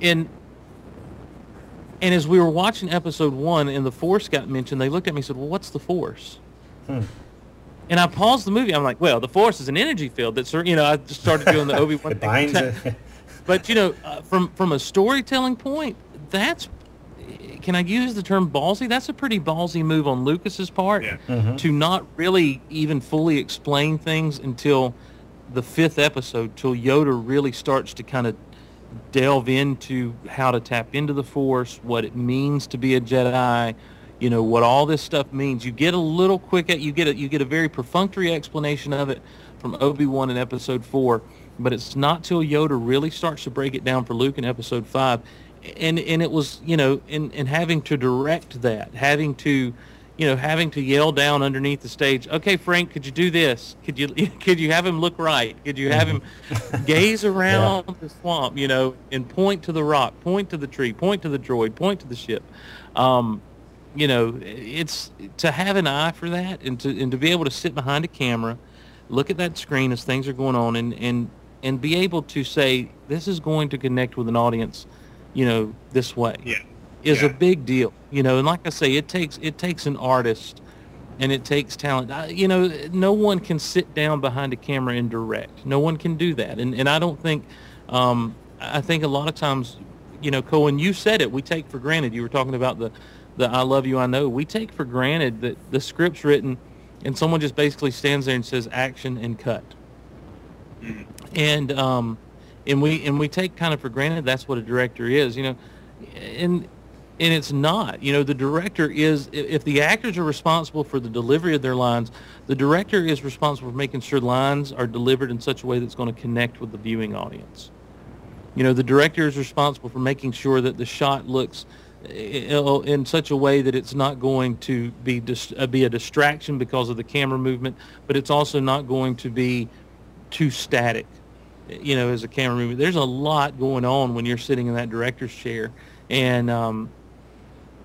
and and as we were watching episode one and the Force got mentioned, they looked at me and said, "Well, what's the Force?" Hmm. And I paused the movie. I'm like, "Well, the Force is an energy field that's you know." I just started doing the Obi Wan It binds it. but you know, uh, from from a storytelling point, that's can I use the term ballsy? That's a pretty ballsy move on Lucas's part Yeah. Mhm. to not really even fully explain things until the fifth episode, till Yoda really starts to kind of delve into how to tap into the Force, what it means to be a Jedi, you know what all this stuff means. You get a little quick, at you get a you get a very perfunctory explanation of it from Obi Wan in Episode Four, but it's not till Yoda really starts to break it down for Luke in Episode Five, and and it was you know in in having to direct that, having to you know, having to yell down underneath the stage, okay, Frank, could you do this? Could you could you have him look right? Could you have him gaze around yeah. the swamp, you know, and point to the rock, point to the tree, point to the droid, point to the ship? Um, you know, it's to have an eye for that and to and to be able to sit behind a camera, look at that screen as things are going on, and and and be able to say this is going to connect with an audience, you know, this way. Yeah is yeah. a big deal. You know, and like I say, it takes it takes an artist and it takes talent. I, you know, no one can sit down behind a camera and direct. No one can do that. And and I don't think um, I think a lot of times, you know, Cohen, you said it. We take for granted. You were talking about the the I love you, I know. We take for granted that the script's written and someone just basically stands there and says action and cut. Mm-hmm. And um, and we and we take kind of for granted that's what a director is. You know, and and it's not. You know, the director is, if the actors are responsible for the delivery of their lines, the director is responsible for making sure lines are delivered in such a way that's going to connect with the viewing audience. You know, the director is responsible for making sure that the shot looks in such a way that it's not going to be dis- uh, be a distraction because of the camera movement, but it's also not going to be too static. You know, as a camera movement, there's a lot going on when you're sitting in that director's chair, and um,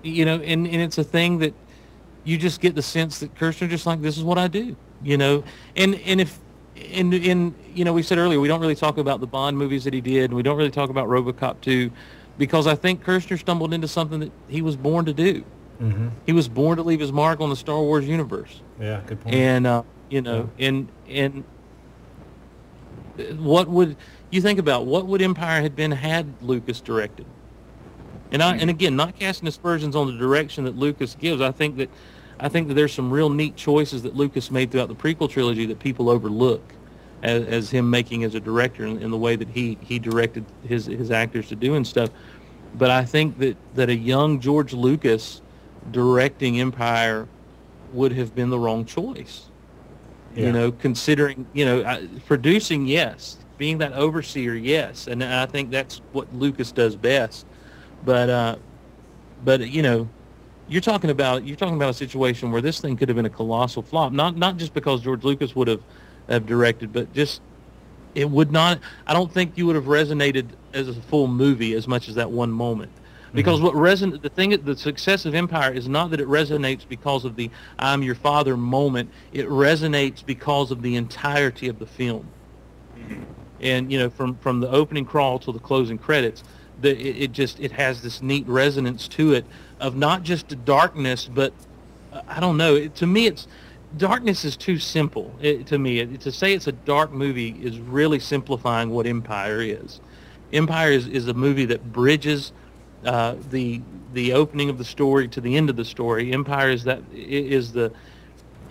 you know, and, and it's a thing that you just get the sense that Kershner just like, this is what I do, you know, and, and if, and, and, you know, we said earlier, we don't really talk about the Bond movies that he did, and we don't really talk about RoboCop 2, because I think Kershner stumbled into something that he was born to do. Mm-hmm. He was born to leave his mark on the Star Wars universe. Yeah, good point. And, uh, you know, yeah. and, and what would, you think about, what would Empire had been had Lucas directed? And I, and hmm. again, not casting aspersions on the direction that Lucas gives. I think that I think that there's some real neat choices that Lucas made throughout the prequel trilogy that people overlook as, as him making as a director in, in, the way that he, he directed his his actors to do and stuff. But I think that, that a young George Lucas directing Empire would have been the wrong choice. Yeah. You know, considering, you know, producing, yes. Being that overseer, yes. And I think that's what Lucas does best. But uh, but you know, you're talking about you're talking about a situation where this thing could have been a colossal flop. Not not just because George Lucas would have have directed, but just it would not. I don't think you would have resonated as a full movie as much as that one moment. Because mm-hmm. what reson the thing the success of Empire is not that it resonates because of the I'm your father moment. It resonates because of the entirety of the film. Mm-hmm. And you know, from from the opening crawl to the closing credits, the, it, it, just it has this neat resonance to it of not just the darkness, but uh, I don't know. It, to me, it's darkness is too simple. It, to me, to say it's a dark movie is really simplifying what Empire is. Empire is, is a movie that bridges uh, the the opening of the story to the end of the story. Empire is that is the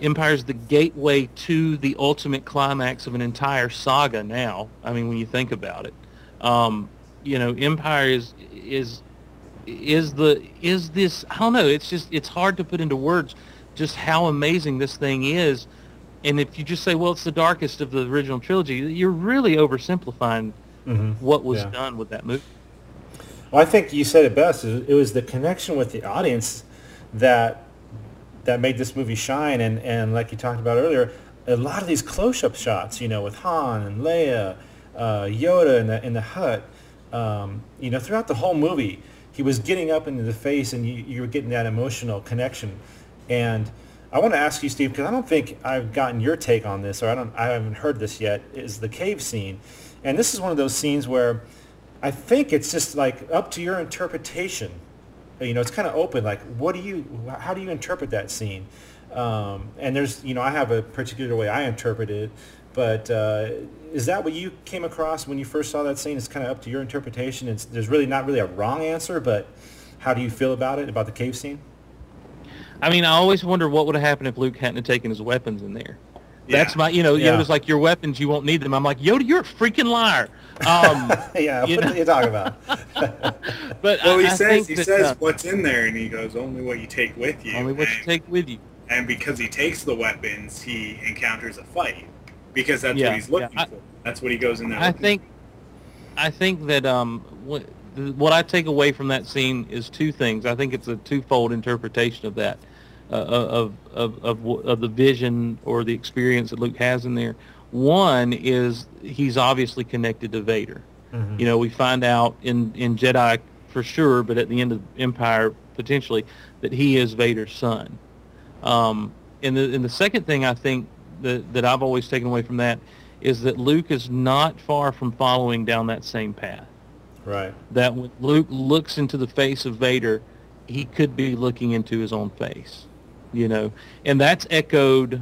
Empire is the gateway to the ultimate climax of an entire saga. Now, I mean, when you think about it, um, you know, Empire is is is the is this I don't know, it's just it's hard to put into words just how amazing this thing is. And if you just say, well, it's the darkest of the original trilogy, you're really oversimplifying mm-hmm. what was yeah. done with that movie. Well, I think you said it best. It was the connection with the audience that that made this movie shine. And, and like you talked about earlier, a lot of these close-up shots, you know, with Han and Leia, uh, Yoda in the in the hut, um, you know, throughout the whole movie, he was getting up into the face, and you, you were getting that emotional connection. And I want to ask you, Steve, because I don't think I've gotten your take on this, or I don't, I haven't heard this yet. Is the cave scene, and this is one of those scenes where I think it's just like up to your interpretation. You know, it's kind of open. Like, what do you, how do you interpret that scene? Um, and there's, you know, I have a particular way I interpret it, but uh, is that what you came across when you first saw that scene? It's kind of up to your interpretation. It's, there's really not really a wrong answer, but how do you feel about it, about the cave scene? I mean, I always wonder what would have happened if Luke hadn't taken his weapons in there. That's Yeah. my, you know, Yeah. Yoda's like, your weapons, you won't need them. I'm like, Yoda, you're a freaking liar. Um, yeah, You what know? are you talking about? but Well, I, he I says think he that, says uh, what's in there, and he goes only what you take with you. only what you take with you. and because he takes the weapons, he encounters a fight because that's Yeah, what he's looking yeah, I- for. That's what he goes in there. I looking think, I think that um, what, what I take away from that scene is two things. I think it's a twofold interpretation of that, of, of of of the vision or the experience that Luke has in there. One is he's obviously connected to Vader. Mhm. You know, we find out in in Jedi for sure, but at the end of Empire potentially that he is Vader's son. Um, and the and the second thing I think that that I've always taken away from that is that Luke is not far from following down that same path. Right. That when Luke looks into the face of Vader, he could be looking into his own face. You know, and that's echoed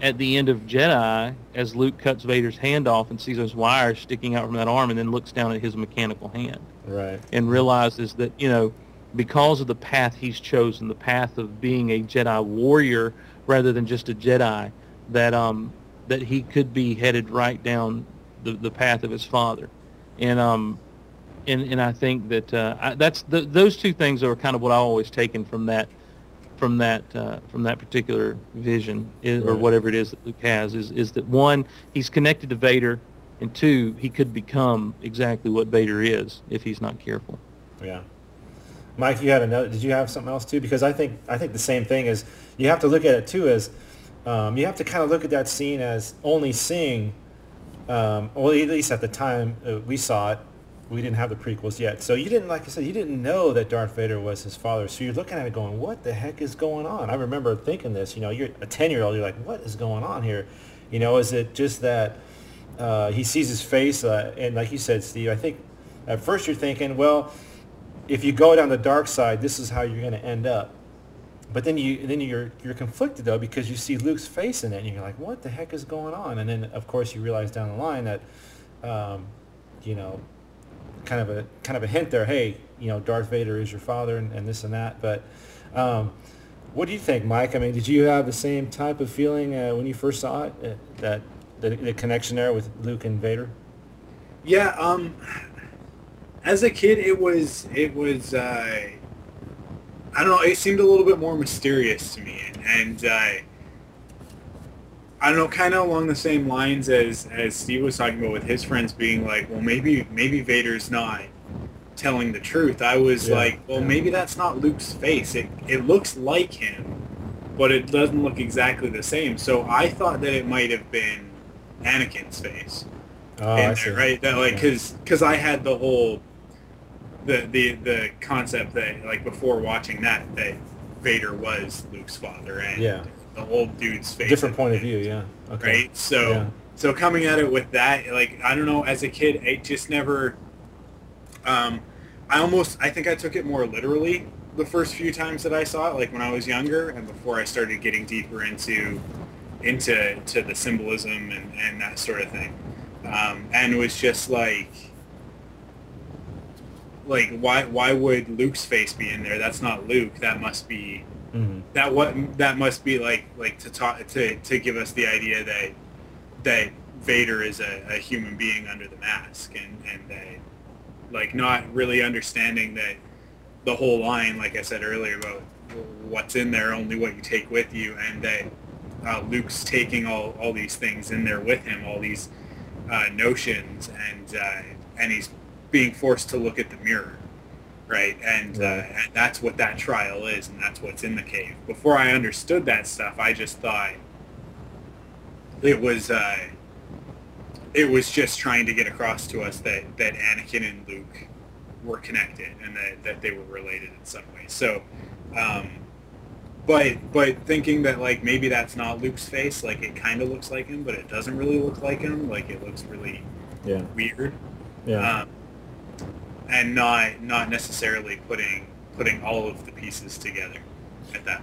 at the end of Jedi as Luke cuts Vader's hand off and sees those wires sticking out from that arm and then looks down at his mechanical hand. Right. and realizes that you know because of the path he's chosen the path of being a jedi warrior rather than just a jedi that um that he could be headed right down the, the path of his father. And um and and i think that uh I, that's the, those two things are kind of what i always taken from that from that uh, from that particular vision is, or whatever it is that Luke has is is that one he's connected to Vader and two he could become exactly what Vader is if he's not careful. Yeah. Mike, you had another. Did you have something else too? Because I think I think the same thing is you have to look at it too as um, you have to kind of look at that scene as only seeing. Um, well, at least at the time uh, we saw it, we didn't have the prequels yet. So you didn't, like I said, you didn't know that Darth Vader was his father. So you're looking at it going, "What the heck is going on?" I remember thinking this. You know, you're a ten year old. You're like, "What is going on here?" You know, is it just that uh, he sees his face, uh, and like you said, Steve, I think at first you're thinking, well, if you go down the dark side, this is how you're going to end up. But then you then you're you're conflicted though because you see Luke's face in it, and you're like, what the heck is going on? And then of course you realize down the line that, um, you know, kind of a kind of a hint there. Hey, you know, Darth Vader is your father, and, and this and that. But um, what do you think, Mike? I mean, did you have the same type of feeling uh, when you first saw it? Uh, that the, the connection there with Luke and Vader? Yeah, um as a kid it was it was uh I don't know, it seemed a little bit more mysterious to me and, and uh I don't know, kind of along the same lines as as Steve was talking about with his friends being like, well, maybe maybe Vader's not telling the truth. I was Yeah, like, well, yeah. maybe that's not Luke's face. It it looks like him, but it doesn't look exactly the same. So I thought that it might have been Anakin's face Oh, in I see. there, right? That like Yeah. because I had the whole the the the concept that like before watching that that Vader was Luke's father and Yeah. The old dude's face. Different point of view, yeah. Okay. Right. So Yeah. so coming at it with that, like I don't know, as a kid, it just never. Um, I almost I think I took it more literally the first few times that I saw it, like when I was younger and before I started getting deeper into into to the symbolism and, and that sort of thing. Um, and it was just like like why why would Luke's face be in there? That's not Luke. That must be Mhm. that what that must be like like to talk to to give us the idea that that Vader is a, a human being under the mask and and that like not really understanding that the whole line like I said earlier about what's in there only what you take with you and that uh, Luke's taking all, all these things in there with him all these uh, notions and uh, and he's being forced to look at the mirror right? And, uh, and that's what that trial is and that's what's in the cave. Before i understood that stuff i just thought it was uh, it was just trying to get across to us that that anakin and luke were connected and that, that they were related in some way. So um, but but thinking that like maybe that's not luke's face like it kind of looks like him but it doesn't really look like him. Like it looks really Yeah. weird. Yeah. um, and not not necessarily putting putting all of the pieces together at that.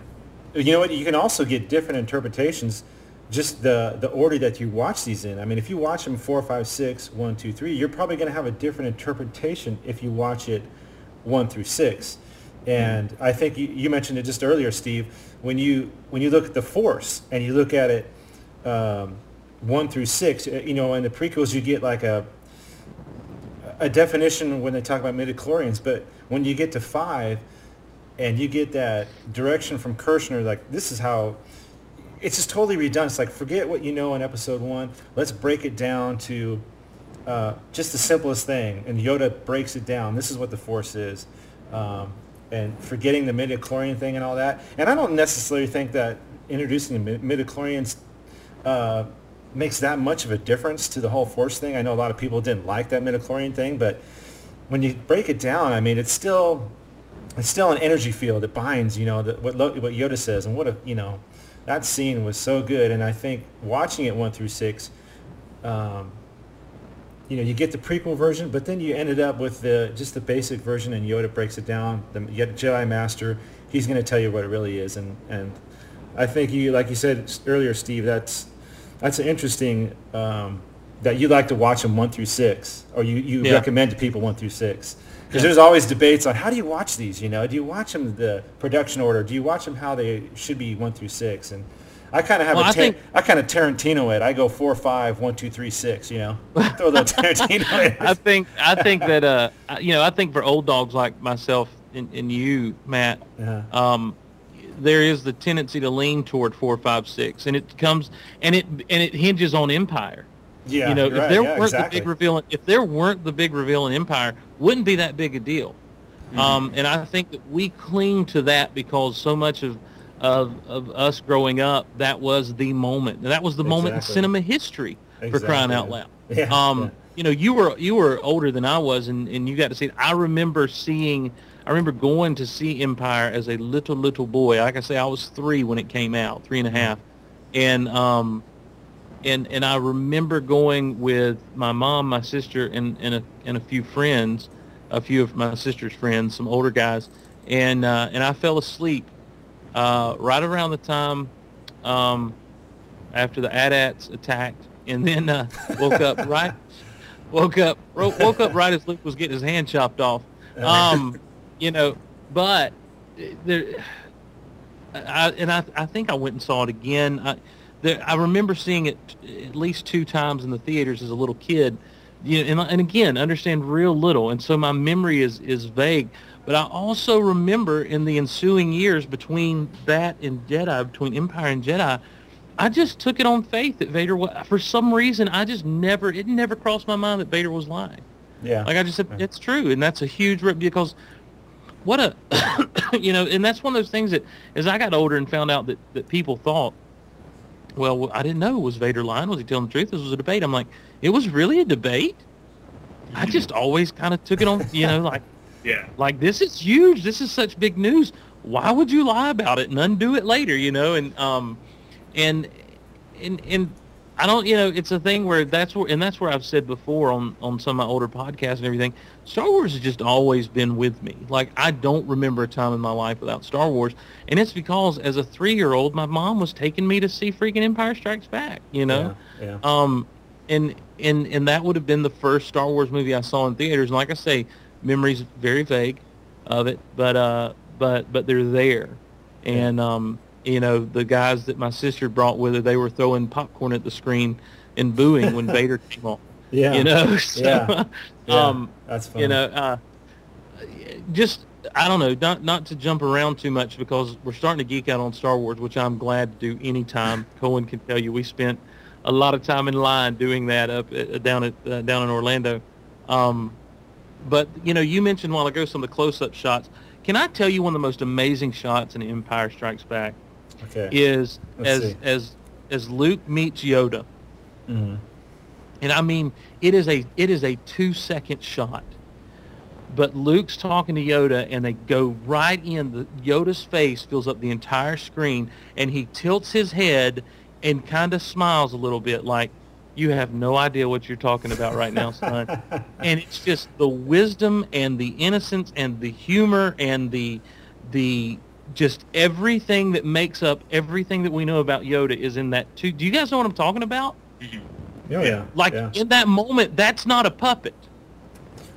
you know what? You can also get different interpretations. Just the the order that you watch these in. I mean, if you watch them four, five, six, one, two, three, you're probably going to have a different interpretation if you watch it one through six. And I think you, you mentioned it just earlier, Steve. When you when you look at the Force and you look at it um, one through six, you know, in the prequels you get like a a definition when they talk about midichlorians, but when you get to five, and you get that direction from Kershner, like this is how it's just totally redundant. It's like forget what you know in episode one. Let's break it down to uh, just the simplest thing. And Yoda breaks it down. This is what the Force is. Um, and forgetting the midichlorian thing and all that. And I don't necessarily think that introducing the midichlorians uh, makes that much of a difference to the whole Force thing. I know a lot of people didn't like that midichlorian thing, but when you break it down, I mean, it's still it's still an energy field. It binds, you know, the, what what Yoda says, and what a you know, that scene was so good. And I think watching it one through six, um, you know, you get the prequel version, but then you ended up with the just the basic version, and Yoda breaks it down. The Jedi Master, he's going to tell you what it really is, and and I think you, like you said earlier, Steve, that's that's interesting um, that you like to watch them one through six, or you you yeah. recommend to people one through six. Because yeah. there's always debates on how do you watch these? You know, do you watch them the production order? Do you watch them how they should be one through six? And I kind of have well, a I, think, I kind of Tarantino it. I go four, five, one, two, three, six. You know, throw the Tarantino. in. I think I think that uh, you know, I think for old dogs like myself and, and you, Matt, uh-huh. um, there is the tendency to lean toward four, five, six, and it comes and it and it hinges on Empire. Yeah, you know, if right. there yeah, weren't exactly. the big reveal, if there weren't the big reveal in Empire, wouldn't be that big a deal. Mm-hmm. Um, and I think that we cling to that because so much of of, of us growing up, that was the moment. That was the exactly. moment in cinema history exactly. for crying out loud. Yeah. Um, yeah. You know, you were you were older than I was, and, and you got to see it. I remember seeing. I remember going to see Empire as a little little boy. Like I say, I was three when it came out, three and a half, and um, and and I remember going with my mom, my sister, and and a and a few friends, a few of my sister's friends, some older guys, and uh, and I fell asleep uh, right around the time um, after the AT-ATs attacked, and then uh, woke up right woke up woke up right as Luke was getting his hand chopped off. Um, you know, but there, I, and I I think I went and saw it again. I, there, I remember seeing it at least two times in the theaters as a little kid. You know, and, and again, understand real little, and so my memory is is vague. But I also remember in the ensuing years between that and Jedi, between Empire and Jedi, I just took it on faith that Vader was. For some reason, I just never it never crossed my mind that Vader was lying. Yeah, like I just said, it's true, and that's a huge rip because what a you know, and that's one of those things that as I got older and found out that that people thought well, I didn't know it was Vader lying. Was he telling the truth? This was a debate. I'm like, it was really a debate. I just always kind of took it on, you know, like, yeah, like this is huge. This is such big news. Why would you lie about it and undo it later? You know, and um, and and and I don't, you know, it's a thing where that's where, and that's where I've said before on, on some of my older podcasts and everything, Star Wars has just always been with me. Like, I don't remember a time in my life without Star Wars. And it's because as a three-year-old, my mom was taking me to see freaking Empire Strikes Back, you know? Yeah, yeah. Um, and, and, and that would have been the first Star Wars movie I saw in theaters. And like I say, memories very vague of it, but, uh, but, but they're there. And, um, you know, the guys that my sister brought with her, they were throwing popcorn at the screen and booing when Vader came on. Yeah. You know, so, yeah. yeah. Um, That's fun. You know, uh, just, I don't know, not, not to jump around too much because we're starting to geek out on Star Wars, which I'm glad to do anytime. Cohen can tell you we spent a lot of time in line doing that up at, down at uh, down in Orlando. Um, but you know, you mentioned a while ago some of the close-up shots. Can I tell you one of the most amazing shots in Empire Strikes Back? Okay. is Let's as see. as as Luke meets Yoda, Mhm. and I mean it is a it is a two second shot, but Luke's talking to Yoda, and they go right in. The Yoda's face fills up the entire screen, and he tilts his head and kind of smiles a little bit, like you have no idea what you're talking about right now, son. and it's just the wisdom and the innocence and the humor and the the just everything that makes up everything that we know about Yoda is in that too. Do you guys know what I'm talking about? Mm-hmm. Oh yeah. Like yeah. in that moment, that's not a puppet.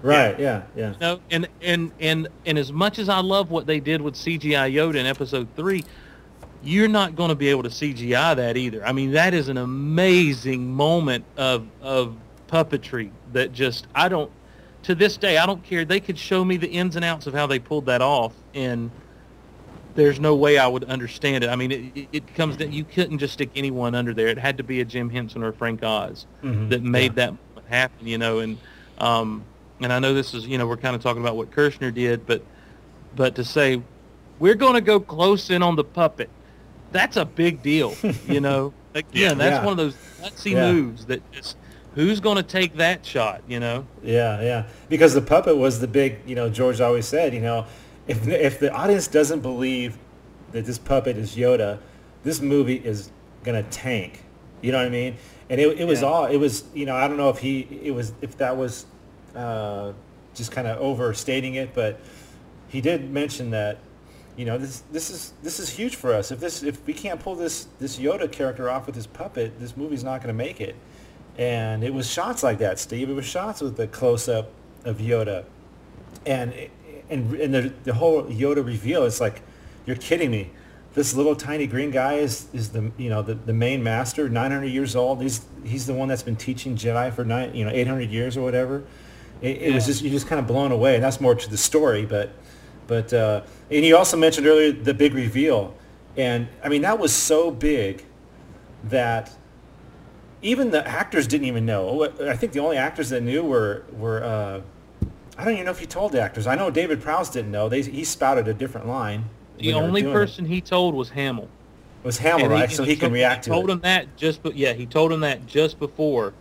right. Yeah. Yeah. You know? And and and and as much as I love what they did with CGI Yoda in Episode Three, you're not going to be able to CGI that either. I mean, that is an amazing moment of of puppetry that just I don't to this day I don't care. They could show me the ins and outs of how they pulled that off, and there's no way I would understand it. I mean, it, it comes that you couldn't just stick anyone under there. It had to be a Jim Henson or a Frank Oz Mhm, that made yeah. that happen. You know, and um, and I know this is you know we're kind of talking about what Kershner did, but but to say we're going to go close in on the puppet, that's a big deal. You know, again, that's Yeah. one of those gutsy Yeah. moves that just who's going to take that shot. You know, Yeah, yeah. Because the puppet was the big, you know, George always said, you know, if if the audience doesn't believe that this puppet is Yoda, this movie is gonna tank. You know what I mean? And it, it was Yeah. all it was. You know, I don't know if he it was if that was uh, just kind of overstating it, but he did mention that. You know, this this is this is huge for us. If this if we can't pull this this Yoda character off with this puppet, this movie's not going to make it. And it was shots like that, Steve. It was shots with the close up of Yoda, and and and the the whole Yoda reveal. It's like, you're kidding me. This little tiny green guy is, is the you know the, the main master, 900 years old. He's he's the one that's been teaching Jedi for nine you know 800 years or whatever. It, it was just you're just kind of blown away, and that's more to the story. But but uh, and you also mentioned earlier the big reveal, and I mean that was so big that even the actors didn't even know. I think the only actors that knew were were uh, I don't even know if he told the actors. I know David Prowse didn't know. They he spouted a different line. the when they were only doing person he told was Hamill. it was Hamill, And right? so and he can told- react to told it. him that just, but yeah, he told him that just before,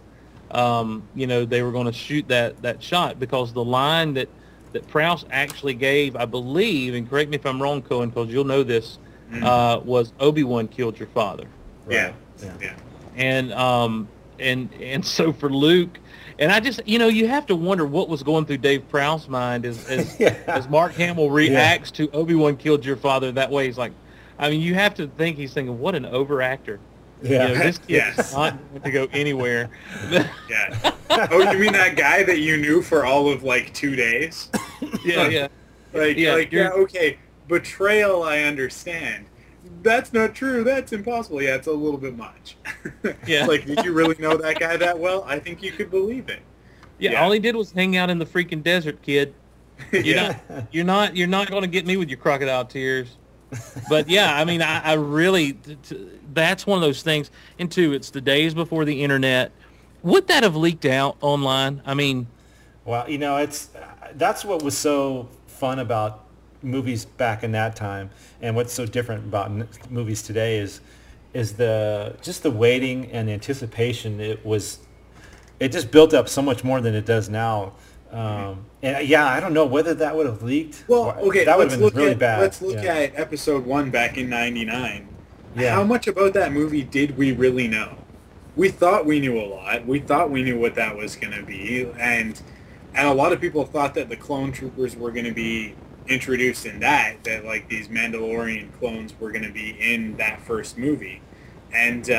um, you know, they were going to shoot that that shot because the line that that Prowse actually gave, I believe, and correct me if I'm wrong, Cohen, because you'll know this, Mhm. uh, was Obi Wan killed your father, yeah. Yeah. Yeah. and um, and and so for Luke. And I just, you know, you have to wonder what was going through Dave Prowse's mind as as, Yeah. as Mark Hamill reacts to Obi Wan killed your father that way. He's like, I mean, you have to think he's thinking, what an over actor. Yeah. You know, this kid yes. not going to go anywhere. Yeah. oh, you mean that guy that you knew for all of like two days? yeah, yeah. Like, Yeah, like yeah, you're- okay, betrayal, I understand. That's not true. That's impossible. Yeah, it's a little bit much. Yeah. like, did you really know that guy that well? I think you could believe it. Yeah, Yeah. all he did was hang out in the freaking desert, kid. You're yeah. not, you're not, you're not going to get me with your crocodile tears. But yeah, I mean, I, I really, t- t- that's one of those things. And two, it's the days before the internet. Would that have leaked out online? I mean, Well, you know, it's that's what was so fun about movies back in that time, and what's so different about movies today is is the just the waiting and the anticipation. It was it just built up so much more than it does now. Um, and yeah, I don't know whether that would have leaked. Well, okay, that would have been really at bad. let's look yeah. at episode one back in '99. Yeah. How much about that movie did we really know? We thought we knew a lot. We thought we knew what that was going to be, and and a lot of people thought that the clone troopers were going to be introduced in that. That like these Mandalorian clones were going to be in that first movie, and uh,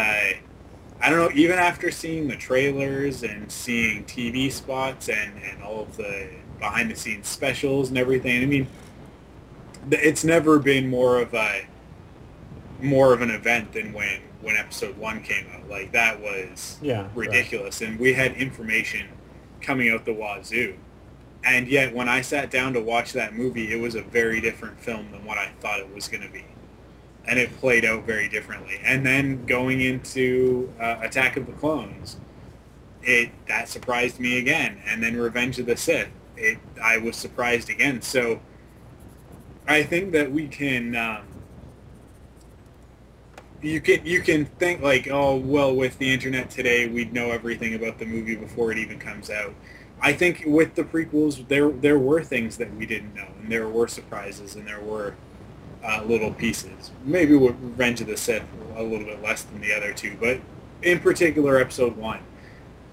I don't know. Even after seeing the trailers and seeing TV spots and and all of the behind the scenes specials and everything, I mean, it's never been more of a more of an event than when when episode one came out. Like that was Yeah, right. ridiculous, and we had information coming out the wazoo. And yet, when I sat down to watch that movie, it was a very different film than what I thought it was going to be, and it played out very differently. And then going into uh, Attack of the Clones, it that surprised me again. And then Revenge of the Sith, it I was surprised again. So I think that we can. Um, you can you can think like oh well with the internet today we'd know everything about the movie before it even comes out. I think with the prequels there there were things that we didn't know and there were surprises and there were uh, little pieces. Maybe with Revenge of the Sith a little bit less than the other two, but in particular episode one,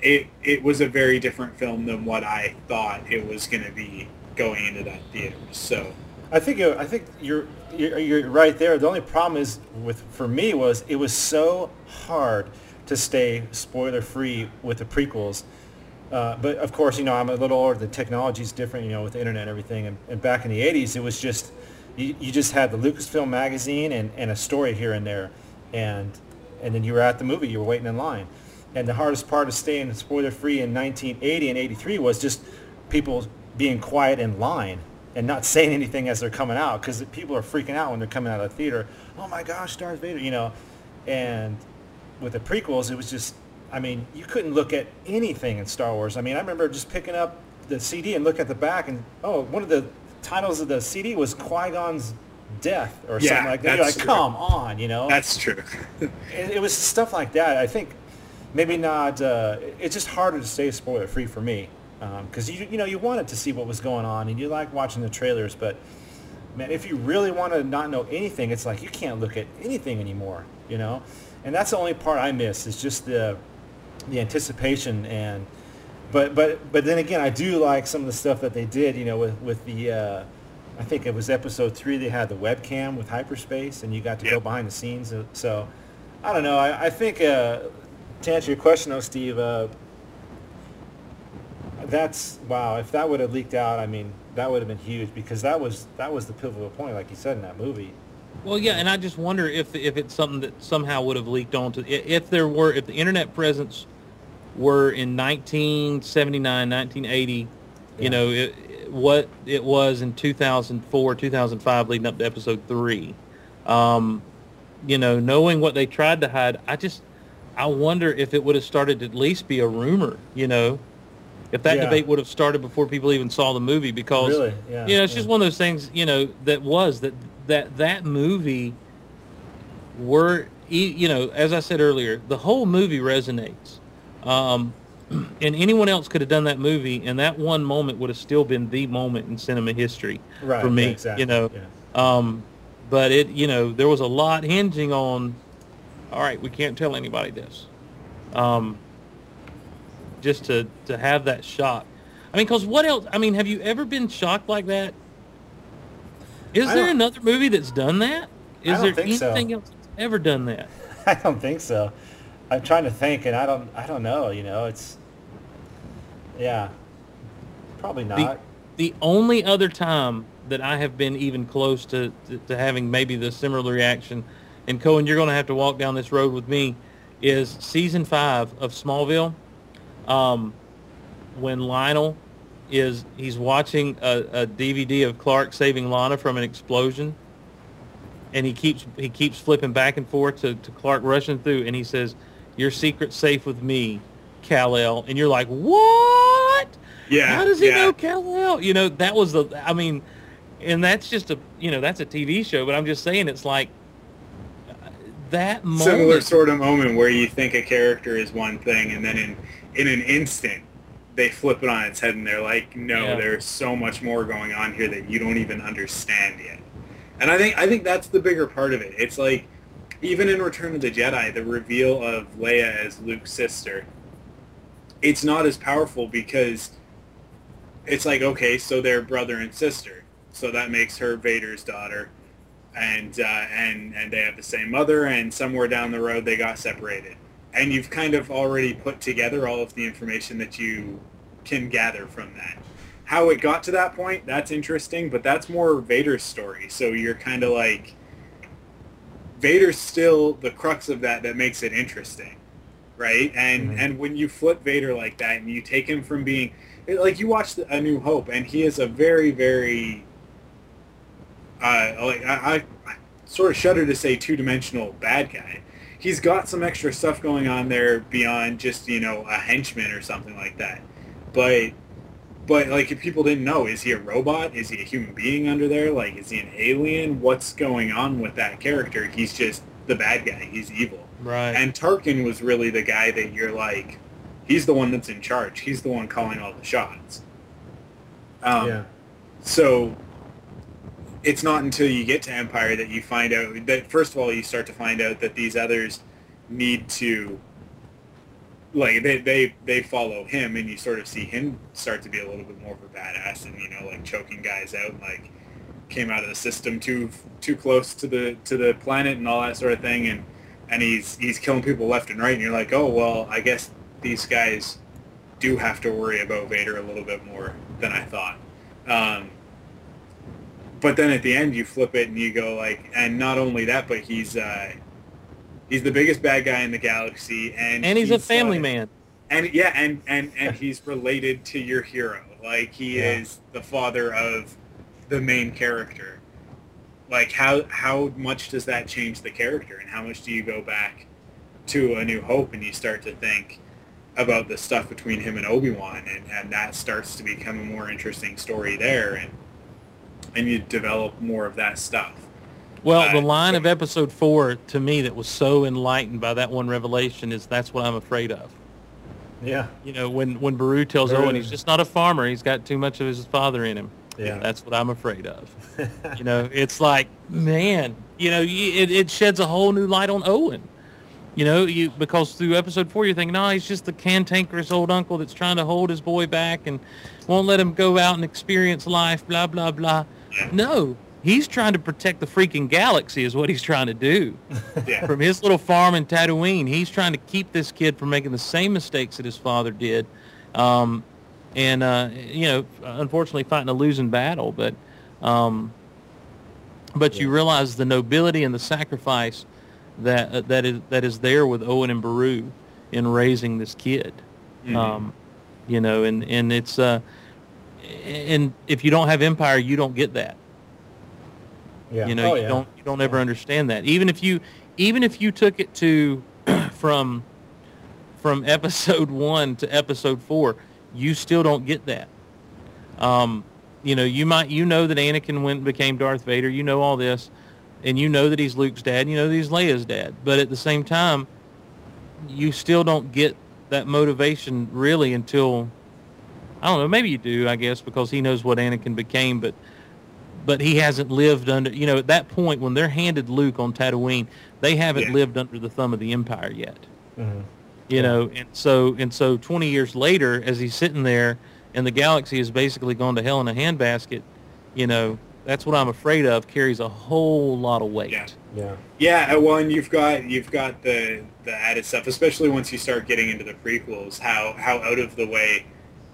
it it was a very different film than what I thought it was going to be going into that theater. So I think I think you're, you're you're right there. The only problem is with for me was it was so hard to stay spoiler free with the prequels. Uh, but of course, you know I'm a little older. The technology's different, you know, with the internet and everything. And, and back in the '80s, it was just, you, you just had the Lucasfilm magazine and, and a story here and there, and and then you were at the movie, you were waiting in line. And the hardest part of staying spoiler free in 1980 and 83 was just people being quiet in line and not saying anything as they're coming out because people are freaking out when they're coming out of the theater. Oh my gosh, Darth Vader, you know. And with the prequels, it was just, I mean, you couldn't look at anything in Star Wars. I mean, I remember just picking up the CD and look at the back and, oh, one of the titles of the CD was Qui-Gon's death or Yeah, something like that. You're like, true. come on, you know. That's true. it, it was stuff like that. I think maybe not. Uh, it's just harder to stay spoiler free for me because you you know you wanted to see what was going on and you like watching the trailers, but man, if you really want to not know anything, it's like you can't look at anything anymore. You know, and that's the only part I miss is just the the anticipation and. But but but then again, I do like some of the stuff that they did. You know, with with the. Uh, I think it was episode three. They had the webcam with hyperspace, and you got to go behind the scenes. So, I don't know. I, I think uh, to answer your question, though, Steve, uh, that's wow. If that would have leaked out, I mean, that would have been huge because that was that was the pivotal point, like you said in that movie. Well, yeah, and I just wonder if if it's something that somehow would have leaked onto if there were if the internet presence were in 1979, 1980, Yeah. you know, it, what it was in 2004, 2005 leading up to episode 3. Um, you know, knowing what they tried to hide, I just I wonder if it would have started to at least be a rumor, you know. If that Yeah. debate would have started before people even saw the movie because Really? Yeah, you know, it's yeah. just one of those things, you know, that was that that that movie were you know, as I said earlier, the whole movie resonates. Um, and anyone else could have done that movie, and that one moment would have still been the moment in cinema history Right. for me. exactly. You know, Yeah. um, but it, you know, there was a lot hinging on. All right, we can't tell anybody this. Um, just to to have that shock. I mean, because what else? I mean, have you ever been shocked like that? Is I there another movie that's done that? Is there think so. anything else that's ever done that? I don't think so. I'm trying to think, and I don't. I don't know. You know, it's. Yeah. Probably The, not. the only other time that I have been even close to, to, to having maybe the similar reaction, and Cohen, you're going to have to walk down this road with me, is season five of Smallville, um, when Lionel is he's watching a, a DVD of Clark saving Lana from an explosion, and he keeps he keeps flipping back and forth to, to Clark rushing through, and he says, "Your secret's safe with me, Kal El," and you're like, "What?" Yeah. How does he yeah. know Kal-El? You know, that was the. I mean, and that's just a. You know, that's a TV show, but I'm just saying, it's like that moment. Similar sort of moment where you think a character is one thing, and then in in an instant they flip it on its head, and they're like, "No, Yeah. there's so much more going on here that you don't even understand yet." And I think I think that's the bigger part of it. It's like even in Return of the Jedi, the reveal of Leia as Luke's sister, it's not as powerful because it's like okay, so they're brother and sister, so that makes her Vader's daughter, and uh, and and they have the same mother, and somewhere down the road they got separated, and you've kind of already put together all of the information that you can gather from that. How it got to that point, that's interesting, but that's more Vader's story. So you're kind of like, Vader's still the crux of that that makes it interesting, right? And Mhm. and when you flip Vader like that and you take him from being like you watch A New Hope and he is a very very uh, like I, I sort of shudder to say two dimensional bad guy. He's got some extra stuff going on there beyond just you know a henchman or something like that, but but like if people didn't know, is he a robot? Is he a human being under there? Like is he an alien? What's going on with that character? He's just the bad guy. He's evil. right. And Tarkin was really the guy that you're like, he's the one that's in charge. He's the one calling all the shots. Um, yeah. So it's not until you get to Empire that you find out that first of all you start to find out that these others need to like they they, they follow him and you sort of see him start to be a little bit more of a badass and you know like choking guys out like came out of the system too too close to the to the planet and all that sort of thing and and he's he's killing people left and right and you're like oh well I guess these guys do have to worry about Vader a little bit more than I thought. Um, but then at the end you flip it and you go like, and not only that, but he's uh, he's the biggest bad guy in the galaxy, and And he's, a family uh, man. and yeah, and and and he's related to your hero. Like he Yeah. is the father of the main character. Like how how much does that change the character, and how much do you go back to A New Hope and you start to think about the stuff between him and Obi Wan, and and that starts to become a more interesting story there, and and you develop more of that stuff. Well, Uh, the line of episode four to me that was so enlightened by that one revelation is that's what I'm afraid of. Yeah. You know, when when Beru tells Beru. Owen he's just not a farmer, he's got too much of his father in him. Yeah. That's what I'm afraid of. you know, it's like, man, you know, it, it sheds a whole new light on Owen. You know, you because through episode four you're thinking, no, he's just the cantankerous old uncle that's trying to hold his boy back and won't let him go out and experience life, blah blah blah. No, he's trying to protect the freaking galaxy, is what he's trying to do. Yeah. From his little farm in Tatooine, he's trying to keep this kid from making the same mistakes that his father did. Um, and uh, you know, unfortunately, fighting a losing battle, but um, but you realize the nobility and the sacrifice that uh, that is that is there with Owen and Beru in raising this kid. Mhm. Um, you know, and and it's uh, and if you don't have Empire, you don't get that. Yeah. You know, oh, you yeah. don't you don't ever understand that. Even if you even if you took it to from from episode one to episode four, you still don't get that. Um, you know, you might you know that Anakin went and became Darth Vader. You know all this, and you know that he's Luke's dad. You know that he's Leia's dad. But at the same time, you still don't get that motivation really until I don't know. Maybe you do, I guess, because he knows what Anakin became, but but he hasn't lived under. You know, at that point when they're handed Luke on Tatooine, they haven't Yeah. lived under the thumb of the Empire yet. Mhm. You know, and so and so 20 years later, as he's sitting there, and the galaxy has basically gone to hell in a handbasket. You know, that's what I'm afraid of. Carries a whole lot of weight. Yeah. Yeah. Yeah, uh, well, and you've got you've got the the added stuff, especially once you start getting into the prequels, how how out of the way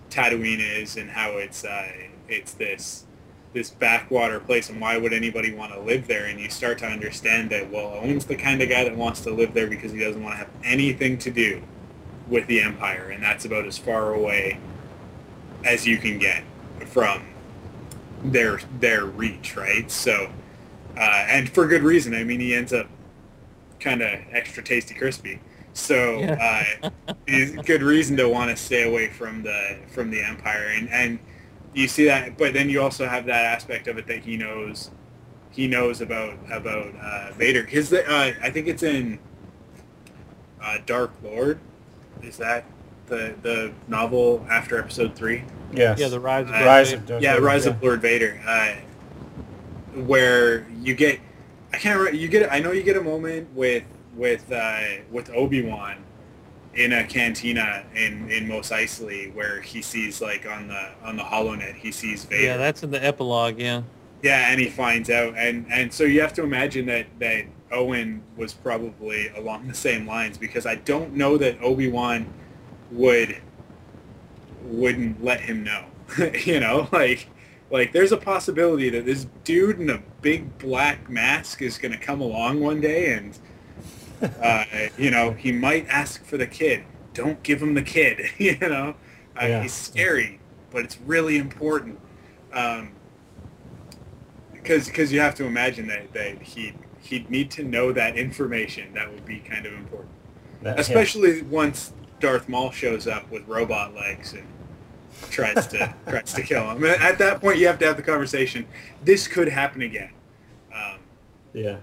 Tatooine is, and how it's uh, it's this this backwater place, and why would anybody want to live there? And you start to understand that well, Owen's the kind of guy that wants to live there because he doesn't want to have anything to do with the Empire, and that's about as far away as you can get from their their reach, right? So uh, and for good reason. I mean, he ends up kind of extra tasty crispy. So uh, it's good reason to want to stay away from the from the Empire, and and you see that. But then you also have that aspect of it that he knows he knows about about uh, Vader. His uh, I think it's in uh, Dark Lord. Is that the the novel after Episode three? Yes. Yeah, the rise of Uh, Rise of Darth yeah, Vader, Rise yeah. of Lord Vader, uh, where you get, I can't remember, you get, I know you get a moment with with uh, with Obi Wan in a cantina in in Mos Eisley where he sees like on the on the HoloNet he sees Vader. Yeah, that's in the epilogue. Yeah. Yeah, and he finds out, and and so you have to imagine that that Owen was probably along the same lines because I don't know that Obi Wan would wouldn't let him know. you know, like like there's a possibility that this dude in a big black mask is going to come along one day and uh, you know he might ask for the kid. Don't give him the kid. you know, uh, Yeah. he's scary, but it's really important. Um, because because you have to imagine that, that he he'd need to know that information that would be kind of important That- yeah. especially once Darth Maul shows up with robot legs and tries to tries to kill him at that point you have to have the conversation this could happen again um, Yeah.